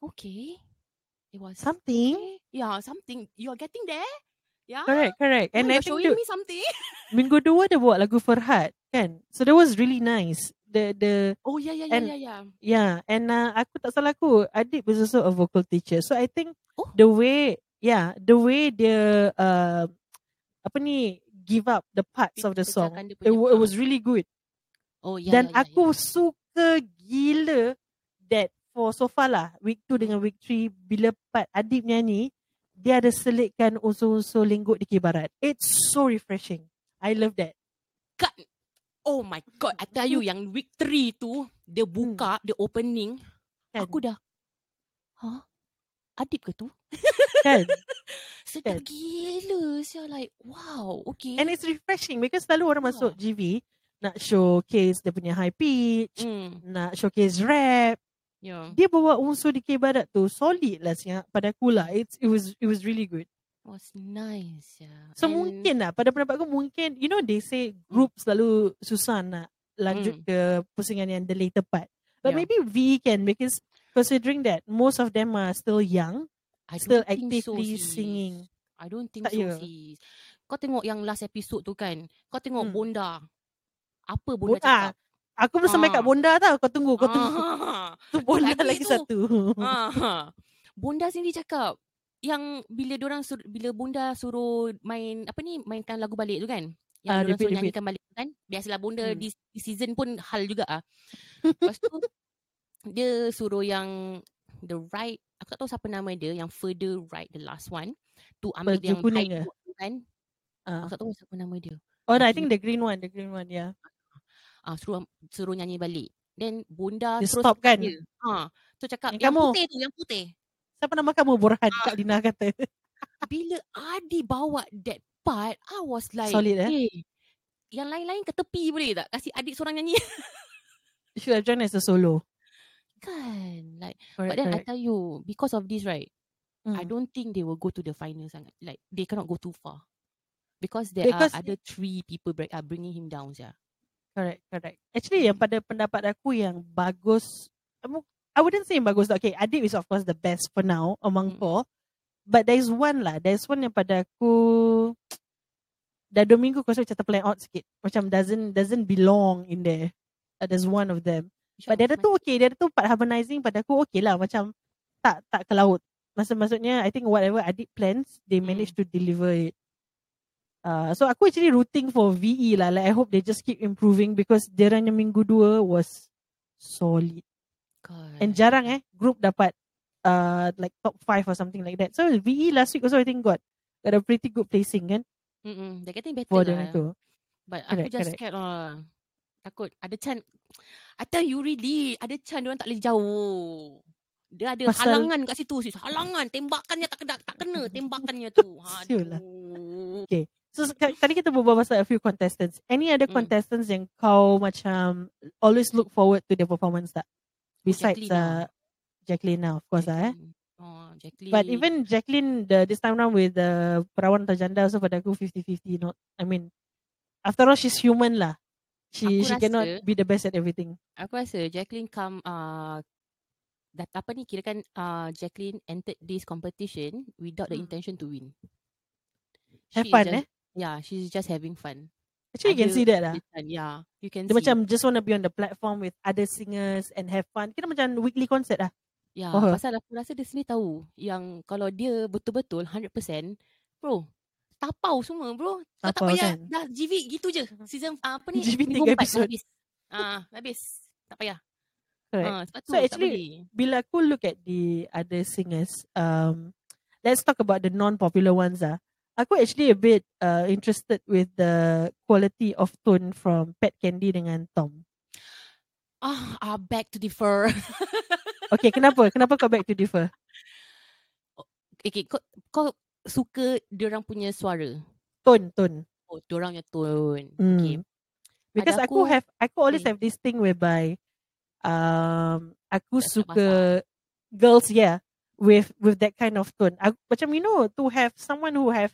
okay. It was Something. okay. Yeah, something. You're getting there. Yeah. Correct, correct. And I you're think showing the, me something. minggu dua dia buat lagu Farhad kan. So that was really nice. The the Oh yeah, yeah, yeah, And- yeah, yeah. yeah and uh, aku tak salah aku Adib was also a vocal teacher. So I think Oh. the way yeah the way dia uh, apa ni give up the parts of the song it, it was really good. Oh yeah. Dan yeah, yeah, aku yeah. suka gila that for so far lah week 2 dengan week 3 bila part Adib nyanyi dia ada selitkan unsur-unsur lingkut di Barat. It's so refreshing. I love that. Kan. Oh my god, I tell you yang week 3 tu dia buka, dia opening, Kan? aku dah Huh? Adib ke tu? kan? Sedap Kan? gila sia like wow, okay. And it's refreshing because selalu orang Ah. masuk GV nak showcase dia punya high pitch, mm, nak showcase rap. yeah. Dia bawa unsur di Barat tu solid lah siap pada aku lah. It's, it was it was really good. Was nice yeah. So And- mungkin lah pada pendapat aku mungkin you know they say group selalu susah nak lanjut Hmm. ke pusingan yang the later part. But Yeah. maybe V can because considering that most of them are still young, I still so, actively sis. singing. I don't think Tak so ya? sis. Kau tengok yang last episode tu kan. Kau tengok Hmm. Bonda. Apa Bonda Bo- ah, cakap? Aku belum sampai kat Ah. Bonda tau. Kau tunggu, kau tunggu. Ah, Tu Bonda lagi lagi tu. satu. ah. Bonda sendiri cakap yang bila orang sur, bila Bonda suruh main apa ni mainkan lagu balik tu kan. Yang repeat, suruh repeat. nyanyikan balik tu kan. Biasalah Bonda Hmm. di, di season pun hal juga ah. Lepas tu dia suruh yang the right aku tak tahu siapa nama dia yang further right the last one tu ambil Baju yang kuning tu kan. Ah. Aku tak tahu siapa nama dia. Oh, no, I think the green one, the green one, yeah. Ah suruh suruh nyanyi balik. Then Bonda Dia terus stop kan? dia. Ha, tu cakap Yang yang, kamu- putih tu, yang putih. Siapa nama kamu? Burhan. Ah. Kak Dina kata. Bila Adi bawa that part, I was like, Solid, eh? hey, yang lain-lain ke tepi boleh tak? Kasih adik seorang nyanyi. You should have joined as a solo. kan? Like, Correct, but then correct. I tell you, because of this, right, I Mm. don't think they will go to the final sangat. Like, they cannot go too far. Because there Because- are other three people bring, are bringing him down, yeah. Correct, correct. Actually, yang pada pendapat aku yang bagus, I- wouldn't say yang bagus. Okay, Adib is of course the best for now among Mm. four. But there's one lah. There's one yang pada aku dah dua minggu kau macam terplay out sikit. Macam doesn't doesn't belong in there. Uh, there's one of them. But dia ada tu okay. Dia ada tu part harmonizing pada aku okay lah. Macam tak tak ke laut. Maksud maksudnya I think whatever Adib plans, they Mm. managed to deliver it. Uh, so aku actually rooting for VE lah. Like I hope they just keep improving because dia yang minggu dua was solid. Kan. And jarang eh group dapat uh like top 5 or something like that. So VE last week also I think got got a pretty good placing kan Mm-mm, they're getting better for lah. dia tu. But aku Correct, just correct. scared lah. Takut ada chance. I tell you really, ada chance dia orang tak boleh jauh. Dia ada Pasal- halangan kat situ sis. Halangan, tembakannya tak kena, tak kena tembakannya tu. Lah. Aduh. So k- tadi kita berbual pasal a few contestants. Any other Mm. contestants yang kau macam always look forward to their performance tak? Besides Jacqueline lah. uh, Jacqueline now of course lah eh. Jacqueline. Oh, Jacqueline. But even Jacqueline the this time round with the perawan atau janda also pada aku 50-50 not I mean after all she's human lah. She Aku she cannot rasa- be the best at everything. Aku rasa Jacqueline come uh, dat, apa ni kira kan uh, Jacqueline entered this competition without the Hmm. intention to win. Have She fun just, eh. Yeah, she's just having fun. Actually, you can see that lah. Yeah, you can Dia see. macam just want to be on the platform with other singers and have fun. Kira macam weekly concert lah. Ya, for her. pasal aku rasa dia sendiri tahu yang kalau dia betul-betul 100%, bro, tapau semua bro. Kau tak Tapau payah kan? dah GV gitu je. Season uh, apa ni? GV minggu tiga empat dah episod. habis. Ah, habis. Tak payah. Correct. Ah, sebab tu So actually, bila aku look at the other singers, um, let's talk about the non-popular ones ah. Aku actually a bit uh, interested with the quality of tone from Pat Candy dengan Tom. Ah, ah back to differ. Okay, kenapa? Kenapa kau back to differ? okay, kau, kau suka diorang punya suara. Tone, tone. Oh, diorang punya tone. Hmm. Okay. Because aku, aku- have, aku always okay. have this thing whereby um, aku nak suka girls, yeah, with with that kind of tone. Aku, macam you know, to have someone who have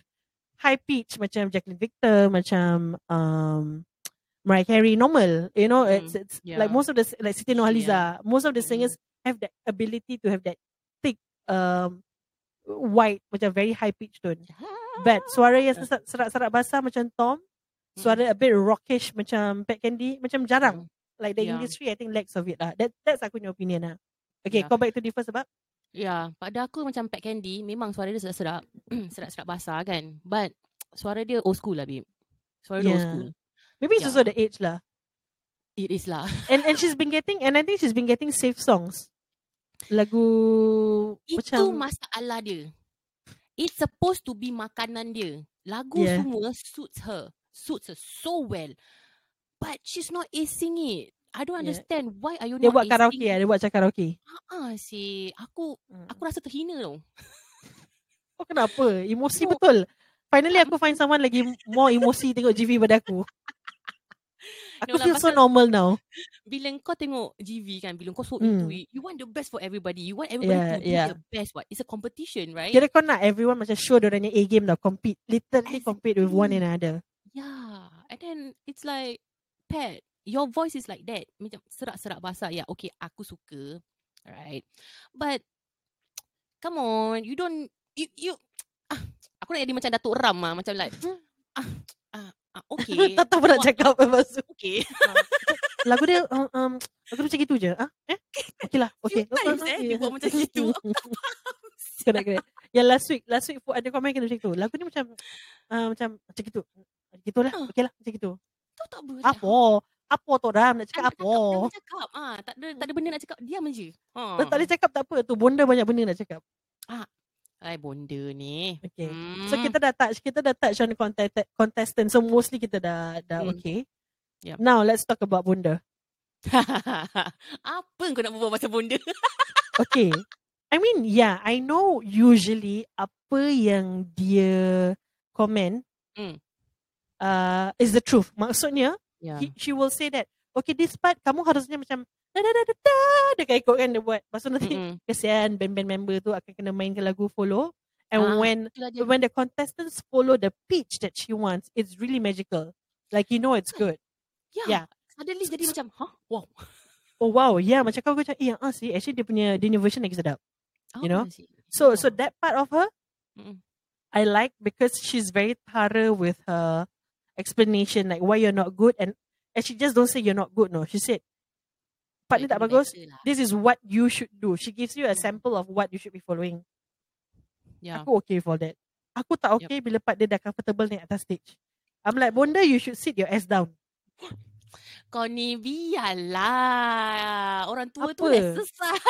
high pitch macam Jacqueline Victor, macam um, Mariah Carey, normal. You know, Mm, it's it's yeah. like most of the like Siti Nurhaliza, most of the Mm. singers have that ability to have that thick, um, white, macam very high pitch tone. But suara yang serak- serak-serak basah macam Tom, suara a bit rockish macam Pat Candy, macam jarang. Like the Yeah. industry, I think lacks of it lah. That that's aku punya opinion lah. Okay, Yeah. go back to differ sebab Ya, pada aku macam Pat Candy memang suara dia sedap-sedap. sedap-sedap basah kan. But suara dia old school lah, babe. Suara dia old Yeah. school. maybe it's Yeah. also the age lah. It is lah. And and she's been getting and I think she's been getting safe songs. Lagu Itu macam masalah dia. It's supposed to be makanan dia. Lagu Yeah. semua suits her. Suits her so well. But she's not acing it. I don't Yeah. understand why are you dia not buat karaoke lah, dia buat macam karaoke. Ah, si aku aku rasa terhina tau. Oh kenapa? Emosi No. betul. Finally aku find someone lagi more emosi tengok GV pada aku. Aku No lah, feel so pasal- normal now. Bila kau tengok GV kan, bila kau so Hmm. into it, you want the best for everybody. You want everybody Yeah, to do yeah. their best. What? It's a competition, right? Kira kau nak everyone macam show dia punya A game dah compete, literally compete with one another. Yeah. And then it's like, Pat, your voice is like that. Macam serak-serak basah. Yeah, okay, aku suka. Right. But, come on, you don't, you, you, ah, aku nak jadi macam Datuk Ram lah. Macam like, ah, ah, ah, okay. tak tahu apa nak cakap lepas tu. Okay. Lagu dia um, um, lagu dia macam gitu je. Ah? Eh? Okay lah. Okay. Few times, eh, dia buat macam gitu. correct, correct. Yang last week, last week Fuad ada komen kena macam tu. Lagu ni macam uh, macam macam gitu. Gitu lah. Ah. Okay lah. Macam gitu. Kau tak boleh. Apa? Apa tu Ram nak cakap Jangan apa? cakap, Jangan cakap. Ah, tak ada tak ada benda nak cakap. Diam je. Ha. Tak boleh cakap tak apa. Tu bonda banyak benda nak cakap. Ai bonda ni. Okay. Hmm. So kita dah touch, kita dah touch on the contest, contestant. So mostly kita dah dah Hmm. okay. Yup. Now let's talk about bonda. Apa kau nak berbual pasal bonda? Okay. I mean, yeah, I know usually apa yang dia komen Hmm. uh, is the truth. Maksudnya, Ya. he, she will say that, okay, this part kamu harusnya macam da da da da da dia kayak ikut kan dia buat. Lepas tu nanti Mm-mm. kesian band-band member tu akan kena mainkan lagu follow. And Ah, when when the contestants follow the pitch that she wants, it's really magical. Like you know it's good. Ya. yeah. Suddenly jadi macam, huh? Wow. Oh wow, yeah, macam kau macam, eh, ah, see, actually dia punya, dia punya version lagi sedap. You know? So so Oh. that part of her, Mm-mm. I like because she's very thorough with her explanation, like why you're not good, and and she just don't say you're not good. No, she said, "Part ni Like, tak do bagus. lah. This is what you should do." She gives you a sample of what you should be following. Ya. Aku okay for that. Aku tak okay bila part dia dah comfortable naik atas stage. I'm like, Bonda, you should sit your ass down. Kau ni biarlah. Orang tua tu Apa? exercise.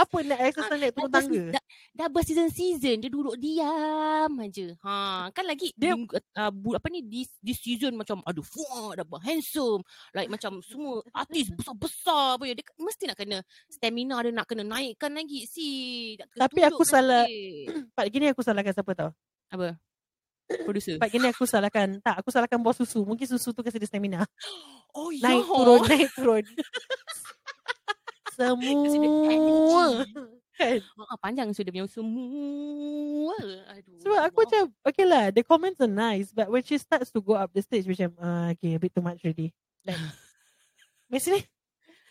Apa nak exercise naik turun tangga? Dah, berseason-season dia duduk diam aja. Ha, kan lagi Dia- dia uh, bu, apa ni this, this season macam aduh fuah dah handsome. Like macam semua artis besar-besar apa ya. Dia mesti nak kena stamina dia nak kena naikkan lagi si. Tapi aku salah- Part gini aku salahkan siapa tau? Apa? Producer. Part gini aku salahkan. Tak, aku salahkan bos susu. Mungkin susu tu kasi dia stamina. Oh ya. Naik turun, naik turun. Semua. Kan? Ah, panjang sudah punya semua. Aduh. Sebab aku macam, okay lah, the comments are nice. But when she starts to go up the stage, macam, uh, okay, a bit too much already. Like, Messi ni,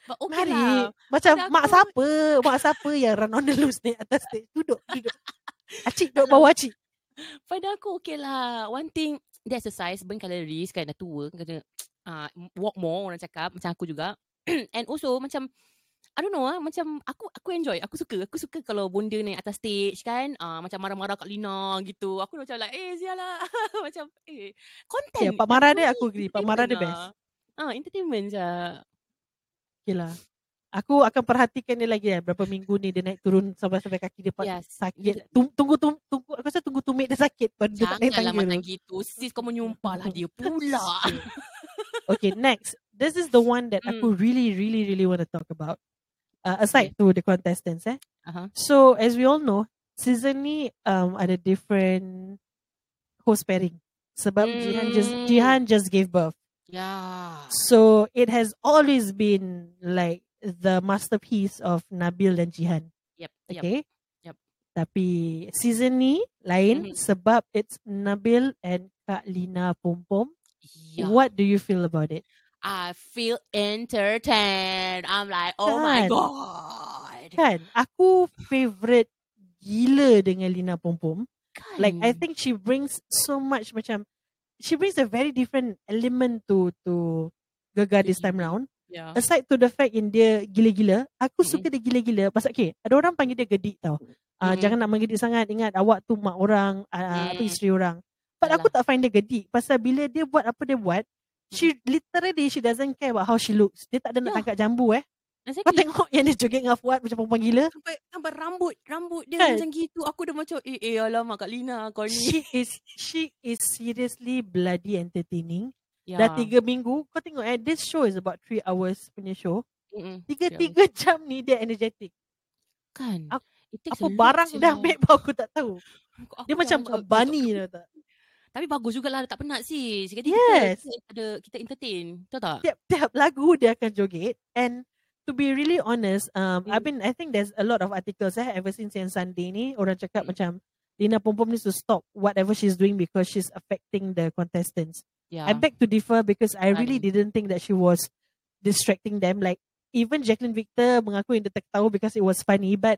But okay mari. lah. Macam, Pada mak aku- siapa? Mak siapa yang run on the loose naik atas stage? Duduk, duduk. Acik duduk bawah acik. Pada aku okay lah. One thing, dia exercise, burn calories kan dah tua. Kena uh, walk more orang cakap. Macam aku juga. And also macam, I don't know ah, macam aku aku enjoy. Aku suka. Aku suka kalau bunda naik atas stage kan. Uh, macam marah-marah kat Lina gitu. Aku macam like, eh sialah. macam, eh. Content. Ya, Pak Mara dia aku agree. Pak Mara dia best. Ah, entertainment je. Okay lah. Aku akan perhatikan dia lagi ya. Berapa minggu ni dia naik turun sampai-sampai kaki dia Yes. sakit. Tunggu, tunggu, tunggu, tunggu. Aku rasa tunggu tumit dia sakit. Pada dia tak naik Janganlah tangga macam tu. gitu. Sis kau menyumpah lah dia pula. okay, next. This is the one that aku Hmm. really, really, really want to talk about. Uh, aside to the contestants, eh. uh-huh. So, as we all know, season ni um, ada different host pairing. Sebab Jihan just Hmm. Jihan just gave birth. Yeah. So, it has always been like the masterpiece of Nabil dan Jihan. Yep. Okay? Yep. Tapi season ni lain Mhm. sebab it's Nabil and Kak Lina Pom Pom. Yeah. What do you feel about it? I feel entertained. I'm like, oh my Kan? god. Kan, aku favorite gila dengan Lina Pom Pom. Kan? Like I think she brings so much macam she brings a very different element to to Gaga this time round. yeah. Aside to the fact in dia gila-gila, aku Mm-mm. suka dia gila-gila pasal okay, ada orang panggil dia gedik tau. Uh, Mm-mm. jangan nak menggedik sangat ingat awak tu mak orang, uh, apa Mm. isteri orang. But Yalah. aku tak find dia gedik pasal bila dia buat apa dia buat, she literally she doesn't care about how she looks. Dia tak ada nak Yeah. tangkap jambu eh. Kau Exactly. tengok yang dia joget dengan Fuad macam perempuan gila. Sampai, sampai rambut rambut dia Kan? macam gitu. Aku dah macam eh eh alamak Kak Lina kau ni. She is she is seriously bloody entertaining. Ya. Dah tiga minggu Kau tengok eh This show is about three hours punya show Mm-mm. Tiga-tiga jam ni Dia energetic Kan. Aku- Apa barang dah ambil pun Aku tak tahu Aku- aku Dia macam a bunny tau tak Tapi bagus jugalah tak penat sis. Jadi Yes. kita, kita ada kita entertain. Tahu tak? Tiap-tiap lagu Dia akan joget And To be really honest um, Mm. I mean I think there's a lot of articles eh, Ever since yang Sunday ni Orang cakap Mm. macam Lina Pom Pom needs to stop Whatever she's doing Because she's affecting the contestants Ya. I beg to differ because I really Kan. didn't think that she was distracting them. Like even Jacqueline Victor mengaku yang dia tertawa because it was funny. But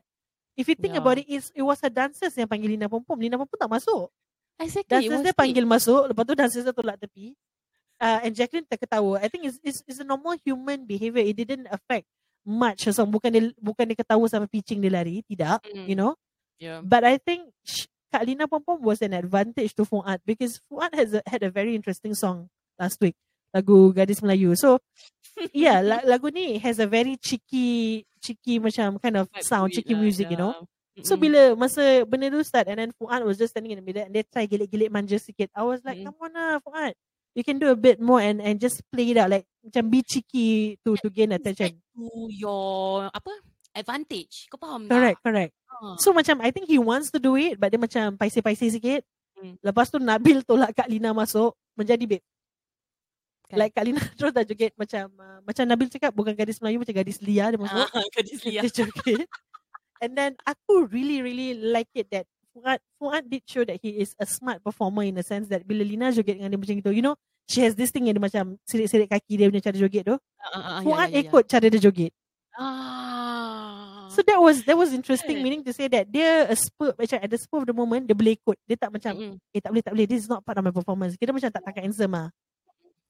if you think Yeah. about it, it's, it was her dancers yang panggil Lina Pom Pom. Lina Pom Pom tak masuk. Exactly. Dancers dia it. panggil masuk, lepas tu dancers dia tolak tepi. Uh, and Jacqueline terketawa. I think it's, it's, it's a normal human behavior. It didn't affect much. So bukan dia bukan dia ketawa sama pitching dia lari, tidak. Mm. You know. Yeah. But I think Kak Lina Pom Pom was an advantage to Fuad because Fuad has a, had a very interesting song last week. Lagu Gadis Melayu. So, yeah, la- lagu ni has a very cheeky, cheeky macam kind of sound, cheeky lah, music, you know. So, bila masa benda tu start and then Fuad was just standing in the middle and they try gilik-gilik manja sikit. I was like, Mm. come on lah, Fuad. You can do a bit more and and just play it out. Like, macam be cheeky to to gain attention. to your apa advantage. Kau faham Correct, tak? correct. Ha. So macam I think he wants to do it but dia macam paisi-paisi sikit. Hmm. Lepas tu Nabil tolak Kak Lina masuk menjadi babe. Kan. Like Kak Lina terus dah joget macam uh, macam Nabil cakap bukan gadis Melayu macam gadis Lia dia masuk. Ah, gadis Lia. dia joget. And then aku really really like it that Fuad Fuad did show that he is a smart performer in the sense that bila Lina joget dengan dia macam gitu, you know, she has this thing yang dia macam sirik-sirik kaki dia punya cara joget tu. Ah, ah, Fuad ya, ya, ya. ikut cara dia joget. Ah. So that was that was interesting Kan? meaning to say that dia a spur macam at the spur of the moment dia boleh ikut. Dia tak macam Mm-mm. eh tak boleh tak boleh this is not part of my performance. Kita macam tak tangkap handsome ah.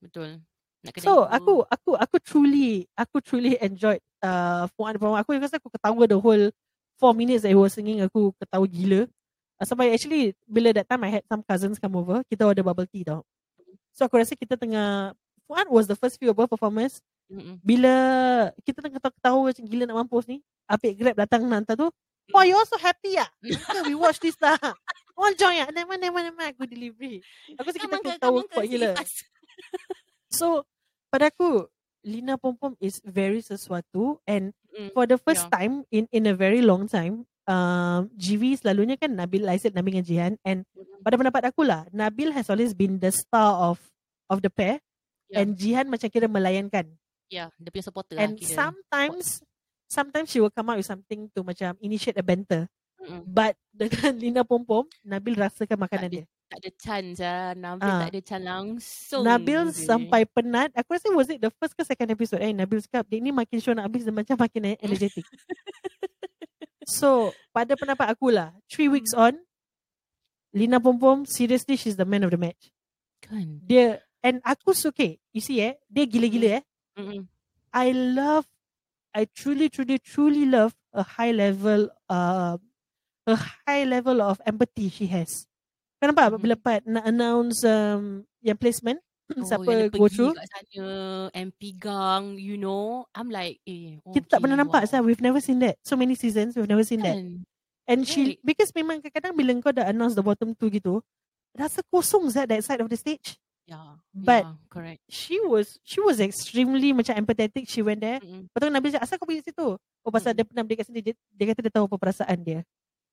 Betul. Nak kena So aku aku aku truly aku truly enjoyed uh Fuad performance. Aku rasa aku ketawa the whole 4 minutes that he was singing aku ketawa gila. Uh, sampai actually bila that time I had some cousins come over, kita order bubble tea tau. So aku rasa kita tengah Fuad was the first few of our performance Mm-mm. bila kita tengah ketawa-ketawa macam gila nak mampus ni, Apik Grab datang nak hantar tu. Wah, you also happy ah? Okay, we watch this lah. All join ah. Never, never, never. Aku delivery. Aku rasa kita ketawa kuat gila. So, pada aku, Lina Pom Pom is very sesuatu and Mm. for the first Yeah. time in in a very long time, um, GV selalunya kan Nabil Aizat, Nabil dengan Jihan and Mm-mm. pada pendapat aku lah, Nabil has always been the star of of the pair Yeah. and Jihan macam kira melayankan. Ya, dia punya supporter lah And kira. sometimes sometimes she will come out with something to macam initiate a banter. Mm-mm. But dengan Lina Pom Pom, Nabil rasakan makanan dia. Tak ada chance lah. Nabil Ah. tak ada chance langsung. Nabil je. sampai penat. Aku rasa was it the first ke second episode eh Nabil cakap dia ni makin show nak habis dia macam makin e- energetic. so pada pendapat aku lah, three weeks on, Lina Pom Pom, seriously, she's the man of the match. Kan. Dia, and aku suka, you see eh, dia gila-gila eh. Mm-mm. I love, I truly, truly, truly love a high level, uh, a high level of empathy she has. Kau nampak Mhm. bila Pat nak announce um, yang placement, Oh, siapa yang go pergi through, kat sana and pegang, you know. I'm like, eh, kita tak pernah okay, nampak wow. sah. We've never seen that. So many seasons, we've never seen that. Kan? And she, Right. because memang kadang-kadang bila kau dah announce the bottom two gitu, rasa kosong Zat that side of the stage. Yeah, But yeah, correct. she was she was extremely macam empathetic. She went there. Lepas tu Nabil cakap, asal kau pergi situ? Oh pasal Mm. dia pernah beli kat sini. Dia, dia kata dia tahu apa perasaan dia.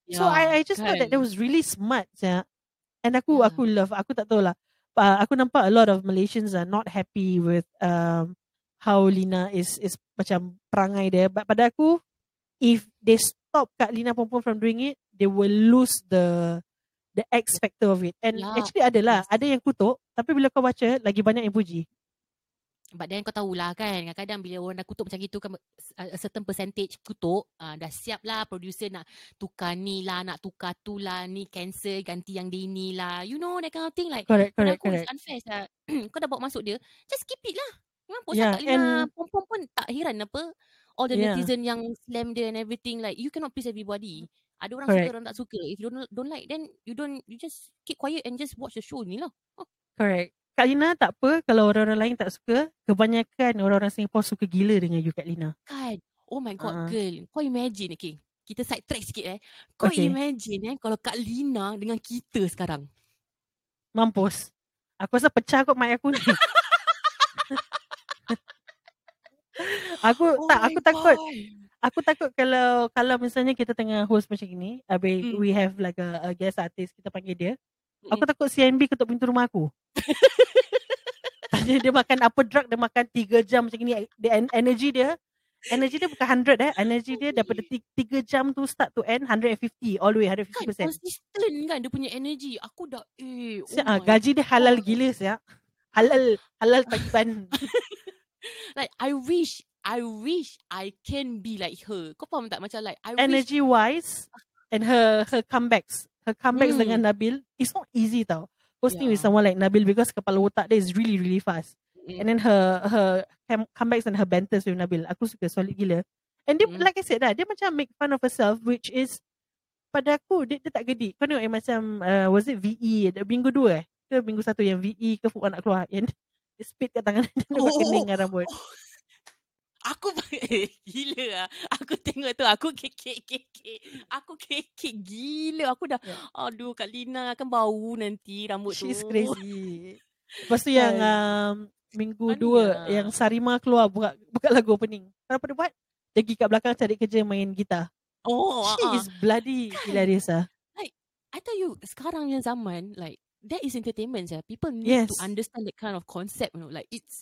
so Yeah, I I just thought that that kan? was really smart. Ya. And aku Yeah. aku love. Aku tak tahu lah. Uh, aku nampak a lot of Malaysians are not happy with um, how Lina is is macam perangai dia. But pada aku, if they stop Kak Lina Pompom from doing it, they will lose the the X factor of it. And Yeah, actually ada lah. Ada yang kutuk. Tapi bila kau baca, lagi banyak yang puji. But then kau tahulah kan Kadang-kadang bila orang dah kutuk macam gitu kan A certain percentage kutuk uh, Dah siap lah producer nak tukar ni lah Nak tukar tu lah Ni cancel ganti yang dia ni lah You know that kind of thing Like Correct, correct, aku correct. it's unfair sah. Kau dah bawa masuk dia Just keep it lah Kenapa Yeah, yeah, Kak Lina and- Pom-pom pun tak heran apa All the Yeah. netizen yang slam dia and everything Like you cannot please everybody Ada orang Correct. suka orang tak suka If you don't don't like Then you don't You just keep quiet And just watch the show ni lah Correct. Kak Lina tak apa kalau orang-orang lain tak suka. Kebanyakan orang-orang Singapore suka gila dengan you Kak Lina. Kan Oh my god Ah. girl Kau imagine okay Kita side track sikit eh Kau Okay. imagine eh Kalau Kak Lina Dengan kita sekarang Mampus. Aku rasa pecah kot mic aku ni. aku tak aku takut aku takut kalau kalau misalnya kita tengah host macam ni, habis Hmm. we have like a, a guest artist kita panggil dia. Aku Mm-mm. takut CNB ketuk pintu rumah aku. Tanya dia makan apa drug dia makan 3 jam macam ni dia en- energy dia energy dia bukan 100 eh energy dia daripada 3 jam tu start to end 150 all the way Kan 150%. consistent kan Dia punya energy Aku dah eh oh Siap, ah, gaji dia halal gila siap. Halal halal tagiban. Like I wish I wish I can be like her Kau faham tak Macam like I wish energy wise and her her comebacks her comebacks Hmm. dengan Nabil it's not easy tau hosting with Yeah. someone like Nabil because kepala otak dia is really really fast Mm. and then her her com- comebacks and her banters with Nabil aku suka solid gila and dia Mm. like I said lah dia macam make fun of herself which is pada aku dia, dia tak gedik kau tengok yang macam uh, was it VE ada minggu dua eh ke minggu satu yang VE ke Fuad nak keluar yang dia spit kat tangan dia Oh. kening dengan rambut Aku eh, gila lah. Aku tengok tu aku kekek kekek. Aku kekek gila. Aku dah Yeah. aduh Kak Lina akan bau nanti rambut She's tu. crazy. Lepas tu yang Kan. um, minggu Funny dua lah. yang Sarima keluar buka buka lagu opening. Kenapa dia buat? Dia pergi kat belakang cari kerja main gitar. Oh, She ah, ah. is bloody Kan. hilarious ah. I tell you sekarang yang zaman like that is entertainment ya. People need Yes. to understand that kind of concept you know. Like it's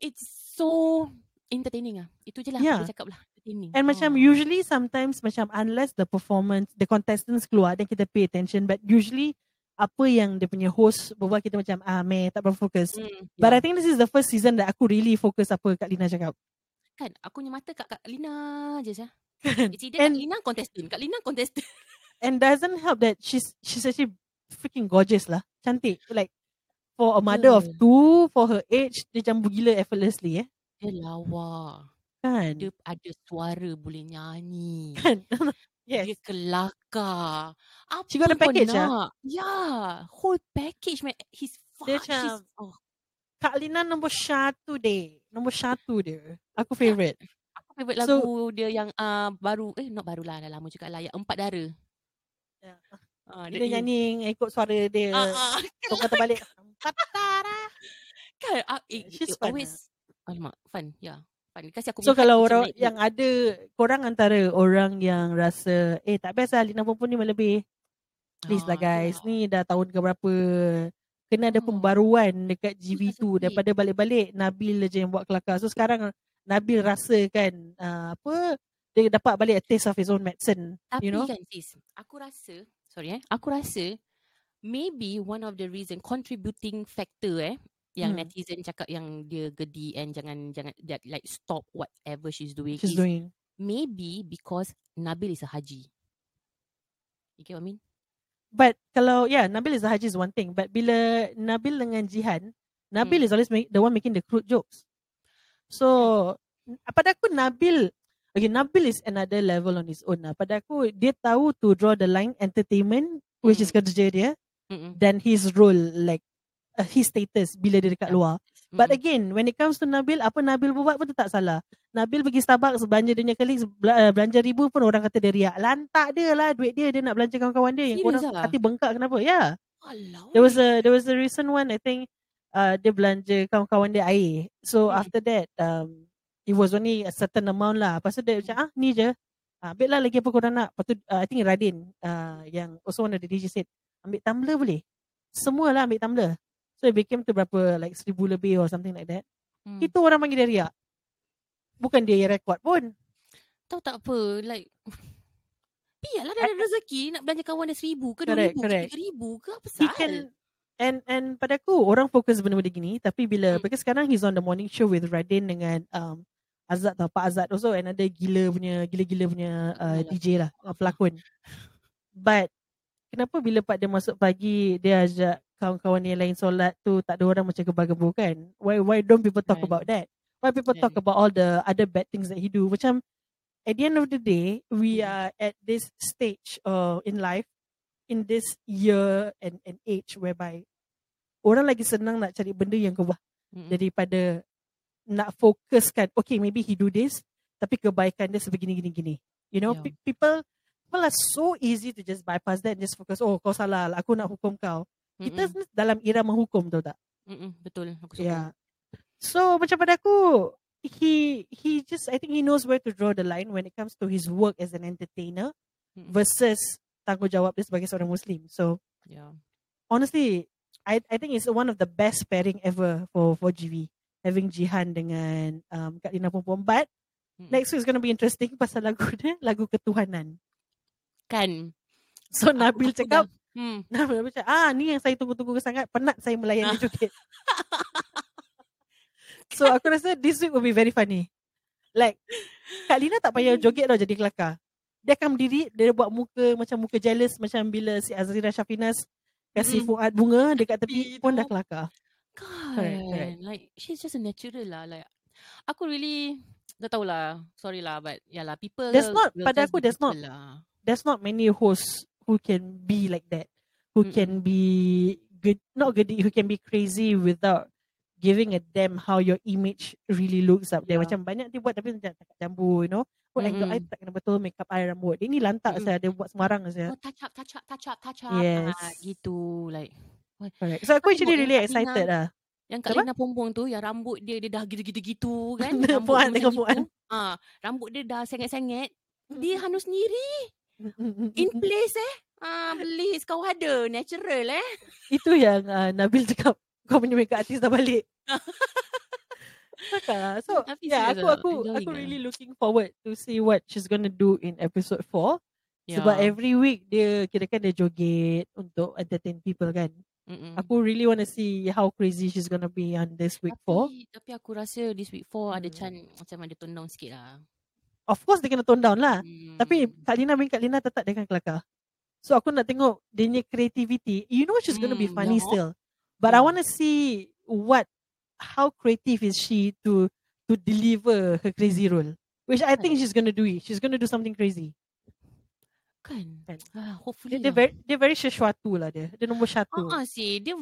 it's so entertaining ah. Itu je lah Yeah. aku boleh cakap lah. Entertaining. And macam Ah. usually sometimes macam unless the performance the contestants keluar then kita pay attention but usually apa yang dia punya host berbual kita macam ah meh tak berapa fokus. Mm, But yeah. I think this is the first season that aku really fokus apa Kak Lina cakap. kan aku punya mata kat Kak Lina je sah. Kan? It's either Kak And- Lina contestant. Kak Lina contestant. And doesn't help that she's she's actually freaking gorgeous lah. Cantik. Like for a mother of Betul. two, for her age, dia jambu gila effortlessly eh. Dia lawa. Kan? Dia ada suara boleh nyanyi. Kan? Dia yes. kelakar. Apa She got a package, ah? nak? Yeah. Whole package man. He's Dia fast. She's, macam- oh, Kak Lina nombor satu deh. Nombor satu dia. Aku favourite. aku favourite So- lagu dia yang uh, baru. Eh, not baru lah. Dah lama juga lah. Yang Empat Dara. Yeah. Uh, Dia nyanyi ikut suara dia. Uh, uh, Kau kata balik. Patara. kan? Uh, it, it always. Alamak, fun. Yeah. Fun. Kasi aku So kalau orang yang ada korang antara orang yang rasa eh tak best lah Lina Pompon ni melebih. Please lah Ah, guys. itulah. Ni dah tahun ke berapa. Kena ada Oh. pembaruan dekat Itu GV2 sedih. daripada balik-balik Nabil je yang buat kelakar. So sekarang Nabil rasa kan uh, apa dia dapat balik a taste of his own medicine. Tapi you know? kan sis, aku rasa, sorry eh, aku rasa maybe one of the reason contributing factor eh yang Hmm. netizen cakap yang dia gedi and jangan jangan that, like stop whatever she's doing She's is doing. maybe because Nabil is a haji. You get what I mean? but kalau yeah, Nabil is a haji is one thing. But bila Nabil dengan Jihan, Nabil Hmm. is always make, the one making the crude jokes. So pada aku Nabil Okay, Nabil is another level on his own lah. Pada aku, dia tahu to draw the line entertainment, which is Mm. kerja dia, Mm-mm. dan his role, like, uh, his status bila dia dekat Yeah. luar. But Mm-mm. again, when it comes to Nabil, apa Nabil buat pun tak salah. Nabil pergi Starbucks, belanja colleagues, bela- uh, belanja ribu pun orang kata dia riak. Lantak dia lah, duit dia, dia nak belanja kawan-kawan dia. Yang Serious korang ah? hati bengkak kenapa? Ya. Yeah. There was a there was a recent one, I think, uh, dia belanja kawan-kawan dia air. So Hmm. after that, um, it was only a certain amount lah. Lepas tu dia macam, ah ni je. Ah, ambil lah lagi apa korang nak. Lepas tu, uh, I think Radin, uh, yang also one of the DJ said, ambil tumbler boleh? Semua lah ambil tumbler. So it became to berapa, like seribu lebih or something like that. Hmm. Itu orang panggil dia riak. Bukan dia yang rekod pun. Tahu tak apa, like Biarlah dah ada rezeki nak belanja kawan dia seribu ke dua ribu ke tiga ribu ke apa He can and and pada aku orang fokus benda-benda gini tapi bila Hmm. because sekarang he's on the morning show with Radin dengan um Azad tau Pak Azad also another gila punya gila-gila punya uh. DJ lah uh, pelakon. But kenapa bila Pak dia masuk pagi dia ajak kawan-kawan yang lain solat tu tak ada orang macam gebar-gebur kan? Why why don't people talk Kan. about that? Why people talk Kan. about all the other bad things that he do? Macam at the end of the day, we Hmm. are at this stage uh, in life, in this year and, and age whereby orang lagi senang nak cari benda yang kebah Mm-mm. daripada nak fokuskan, okay maybe he do this, tapi kebaikan dia sebegini gini gini. You know, Yeah. pe- people people are so easy to just bypass that and just focus, oh kau salah, lah, aku nak hukum kau. Kita Mm-mm. dalam era menghukum tau tak? Mm-mm. Betul, aku sokong. Yeah. So macam pada aku he he just I think he knows where to draw the line when it comes to his work as an entertainer Mm-mm. versus tanggungjawab dia sebagai seorang muslim. So Yeah. honestly I I think it's one of the best pairing ever for for GV having Jihan dengan um, Kak Lina Perempuan. But next week is going to be interesting pasal lagu dia lagu ketuhanan. Kan. So Nabil aku cakap Hmm. Nabil macam ah ni yang saya tunggu-tunggu sangat penat saya melayani joget. so aku rasa this week will be very funny. Like Kak Lina tak payah joget tau jadi kelakar. Dia akan berdiri, dia buat muka macam muka jealous macam bila si Azrina Syafinas kasih Mm-mm. Fuad bunga dekat Tepi tepi pun dah kelakar. Kan. Correct, correct. Like she's just a natural lah. Like aku really tak tahulah. Sorry lah but yeah lah people There's not- pada aku, there's not- Lah. There's not many hosts who can be like that. Who Mm-mm. can be good not good who can be crazy without giving a damn how your image really looks up there. Yeah. Macam banyak dia buat tapi macam tak campur, you know. Buat angle Mm-mm. eye tak kena betul, make up eye rambut. Dia ni lantak Mm-mm. saya dia buat sembarang saja. Oh touch up, touch up, touch up, touch up. Yes. Ah, gitu like Correct. So aku actually really excited lah. yang Apa? Lina Pompong tu yang rambut dia dia dah gitu-gitu kan. Rambut Puan, tengok Puan. Ah, rambut dia dah sengit-sengit. Dia hanus sendiri in place eh. Ah, please kau ada natural eh. Itu yang uh, Nabil cakap kau punya makeup artist dah balik. Maka, so Tapi yeah, aku lah, aku aku lah. really looking forward to see what she's gonna do in episode 4. Sebab Yeah. every week dia kira kan dia joget untuk entertain people kan. Mm-mm. Aku really want to see how crazy she's gonna be on this week 4. Tapi, tapi aku rasa this week 4 ada Hmm. chance macam ada tone down sikit lah. Of course dia kena tone down lah. Hmm. Tapi Kak Lina being Kak Lina tetap dia akan kelakar. So aku nak tengok dia punya creativity. You know she's gonna be Hmm, funny yeah. still. But I Yeah. want to see what how creative is she to to deliver her crazy role. Which I think she's gonna do it. She's gonna do something crazy. kan. Kan. Ah, Dia, hopefully dia lah. very dia very sesuatu lah dia. Dia nombor satu. Ah, ah sih dia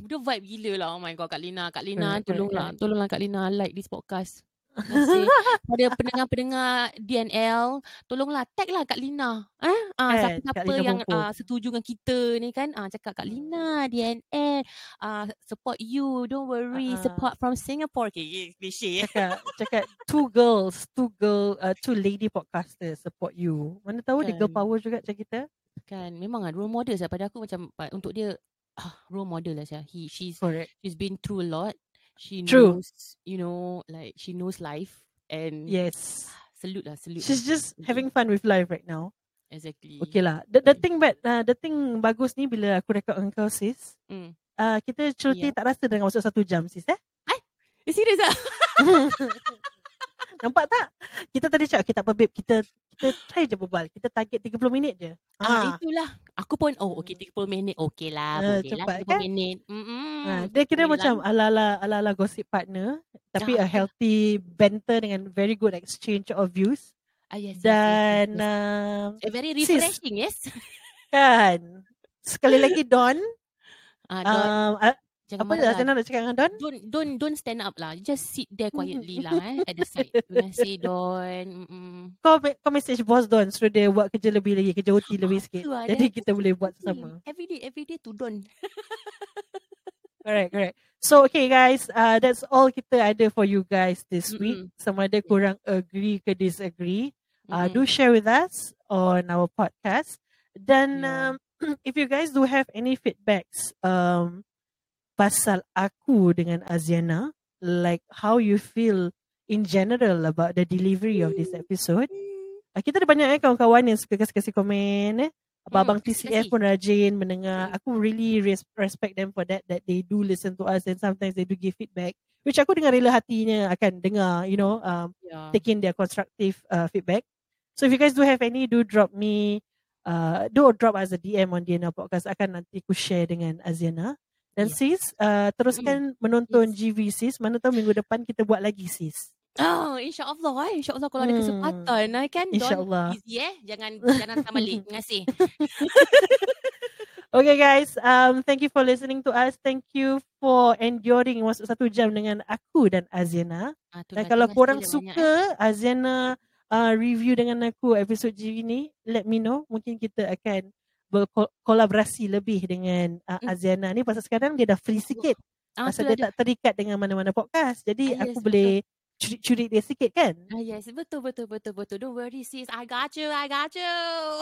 dia vibe gila lah. Oh my god Kak Lina, Kak Lina correct, tolonglah correct. tolonglah Kak Lina like this podcast. Pada pendengar-pendengar DNL, tolonglah tag lah Kak Lina. Eh? Ah, Kan, siapa-siapa yang ah, setuju dengan kita ni kan, ah, cakap Kak Lina, DNL, ah, support you, don't worry, ah. support from Singapore. Okay, yeah. Cakap cakap two girls, two girl, uh, two lady podcasters support you. Mana tahu dia girl Kan. power juga macam kita. Kan, memang lah role model saya pada aku macam untuk dia ah, role model lah saya. He she's Correct. she's been through a lot. She True. knows, you know, like she knows life and Yes. salute lah, salute. She's lah. just Really. having fun with life right now. exactly. Okay lah. The, the thing bad, uh, the thing bagus ni bila aku record dengan kau sis, Mm. uh, kita cuti Yeah. tak rasa dengan masuk satu jam sis eh. Eh, serius ah? Nampak tak? Kita tadi cakap, okay tak apa babe, kita kita try je berbual. Kita target 30 minit je. Ah, Ah. itulah. Aku pun oh okey 30 minit okey lah. Ah, Boleh lah cepat 30 kan? minit. Mm-mm. Ha, dia kira Boleh macam lah. ala-ala ala-ala gossip partner tapi Ah, a healthy banter dengan very good exchange of views Ah, yes, yes, yes, dan yes, yes. um, Eh, very sis. refreshing, yes. kan sekali lagi Don Ah, Don, um, uh, jangan apa marah lah. Azana nak cakap dengan Don Don't don't don't stand up lah. Just sit there quietly lah eh at the side. Terima kasih Don. Mm-mm. kau kau message bos Don suruh dia buat kerja lebih lagi kerja OT lebih sikit lah, jadi kita boleh buat sama Every day, every day to Don. correct correct so okay guys uh, that's all kita ada for you guys this week Mm-mm. sama ada korang agree ke disagree uh, Mm-mm. do share with us on our podcast. Dan Yeah. um, if you guys do have any feedbacks um, pasal aku dengan Aziana, like how you feel in general about the delivery of this episode, uh, kita ada banyak eh kawan-kawan yang suka kasih-kasih komen eh. Abang-abang Hmm, TCF kasih. pun rajin mendengar. Hmm. Aku really res- respect them for that, that they do listen to us and sometimes they do give feedback. Which aku dengan rela hatinya akan dengar, you know, um, Yeah. taking their constructive uh, feedback. So if you guys do have any, do drop me, uh, do drop us a DM on DNA Podcast. Akan nanti aku share dengan Aziana. Dan Yeah. sis, uh, teruskan menonton Yes. GV sis. Mana tahu minggu depan kita buat lagi sis. Oh, insyaAllah eh. InsyaAllah kalau ada Hmm. kesempatan eh, kan. InsyaAllah. Easy eh. Jangan jangan datang balik. Terima kasih. Okay guys, um, thank you for listening to us. Thank you for enduring masuk satu jam dengan aku dan Aziana. Ah, Dan lah, kalau korang banyak, suka Aziana uh, review dengan aku episod GV ni, let me know. Mungkin kita akan berkolaborasi lebih dengan uh, Hmm. Aziana ni pasal sekarang dia dah free sikit. Ah, Pasal lah dia tak terikat dengan mana-mana podcast. Jadi Ah, yes, aku betul. boleh curi-curi dia sikit kan? Ah, yes, betul, betul, betul, betul. Don't worry sis. I got you, I got you.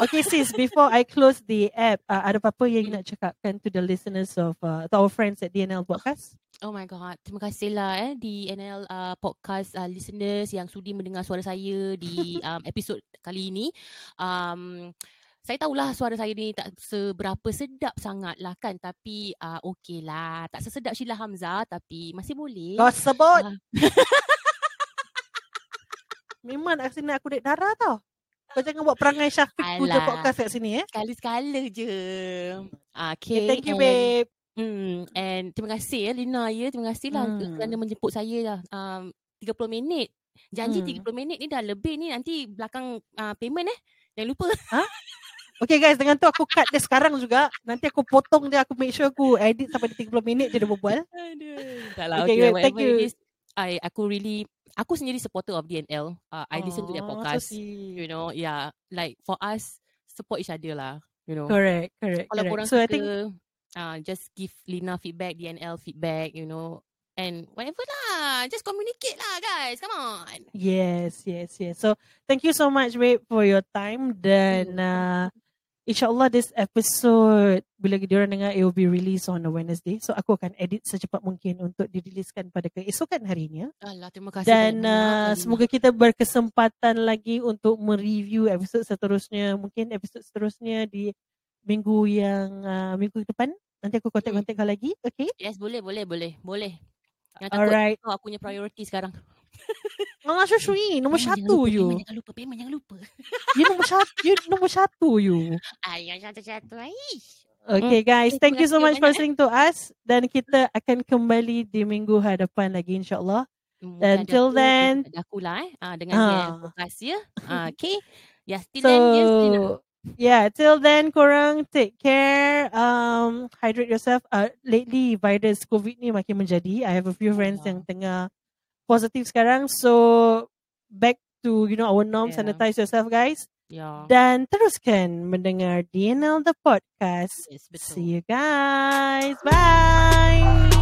Okay sis, before I close the app, uh, ada apa-apa yang Hmm. nak cakapkan to the listeners of, uh, to our friends at DNL Podcast? Oh my god, terima kasih lah eh di NL uh, podcast uh, listeners yang sudi mendengar suara saya di um, episod kali ini. Um, saya tahulah suara saya ni tak seberapa sedap sangat lah kan tapi uh, okey lah. Tak sesedap Sheila Hamzah tapi masih boleh. Kau sebut! Ah. Memang nak nak aku dek darah tau. Kau jangan buat perangai Syafiq puja Alah. podcast kat sini eh. Sekali-sekala je. Okay, Okay, thank you and- babe. Hmm, and terima kasih ya Lina ya. Terima kasih lah Hmm. kerana menjemput saya lah. Um, 30 minit. Janji Hmm. 30 minit ni dah lebih ni nanti belakang uh, payment eh. Jangan lupa. Okay guys, dengan tu aku cut dia sekarang juga. Nanti aku potong dia, aku make sure aku edit sampai dia 30 minit je dia berbual. Aduh. Tak lah. Okay, Okay, great. Thank you. is, I, aku really, aku sendiri supporter of DNL. Uh, I listen to their Aw, podcast. So you know, yeah. Like for us, support each other lah. You know. Correct, correct, Kalau correct. korang So I suka, think uh, just give Lina feedback, DNL feedback, you know. And whatever lah. Just communicate lah guys. Come on. Yes, yes, yes. So thank you so much, babe, for your time. Dan uh, insyaAllah this episode, bila diorang dengar, it will be released on a Wednesday. So aku akan edit secepat mungkin untuk diriliskan pada keesokan harinya. Alah, terima kasih Dan uh, semoga kita berkesempatan lagi untuk mereview episod seterusnya. Mungkin episod seterusnya di minggu yang uh, minggu depan. Nanti aku kontak-kontak kau lagi. Okay? Yes, boleh, boleh, boleh. Boleh. Takut. Alright. Aku punya priority sekarang. Allah Shushui, nombor Payment satu lupa, you. Jangan lupa. Payment jangan lupa. You nombor satu, you nombor satu you. Ay, yang satu-satu. Aish. Okay guys, Okay, thank you so much for listening to us. Dan kita akan kembali di minggu hadapan lagi insyaAllah. Ada Until then- Ada aku lah eh. Ah, dengan dia podcast ya. Ah, okay. Ya, still then, yes. So yeah, till then korang take care. Um, hydrate yourself. Uh, lately virus COVID ni makin menjadi. I have a few friends Yeah. yang tengah positif sekarang. So back to you know our norm. Yeah. Sanitize yourself guys. Ya. Dan teruskan mendengar DNL the podcast. Yes, betul. See you guys. Bye.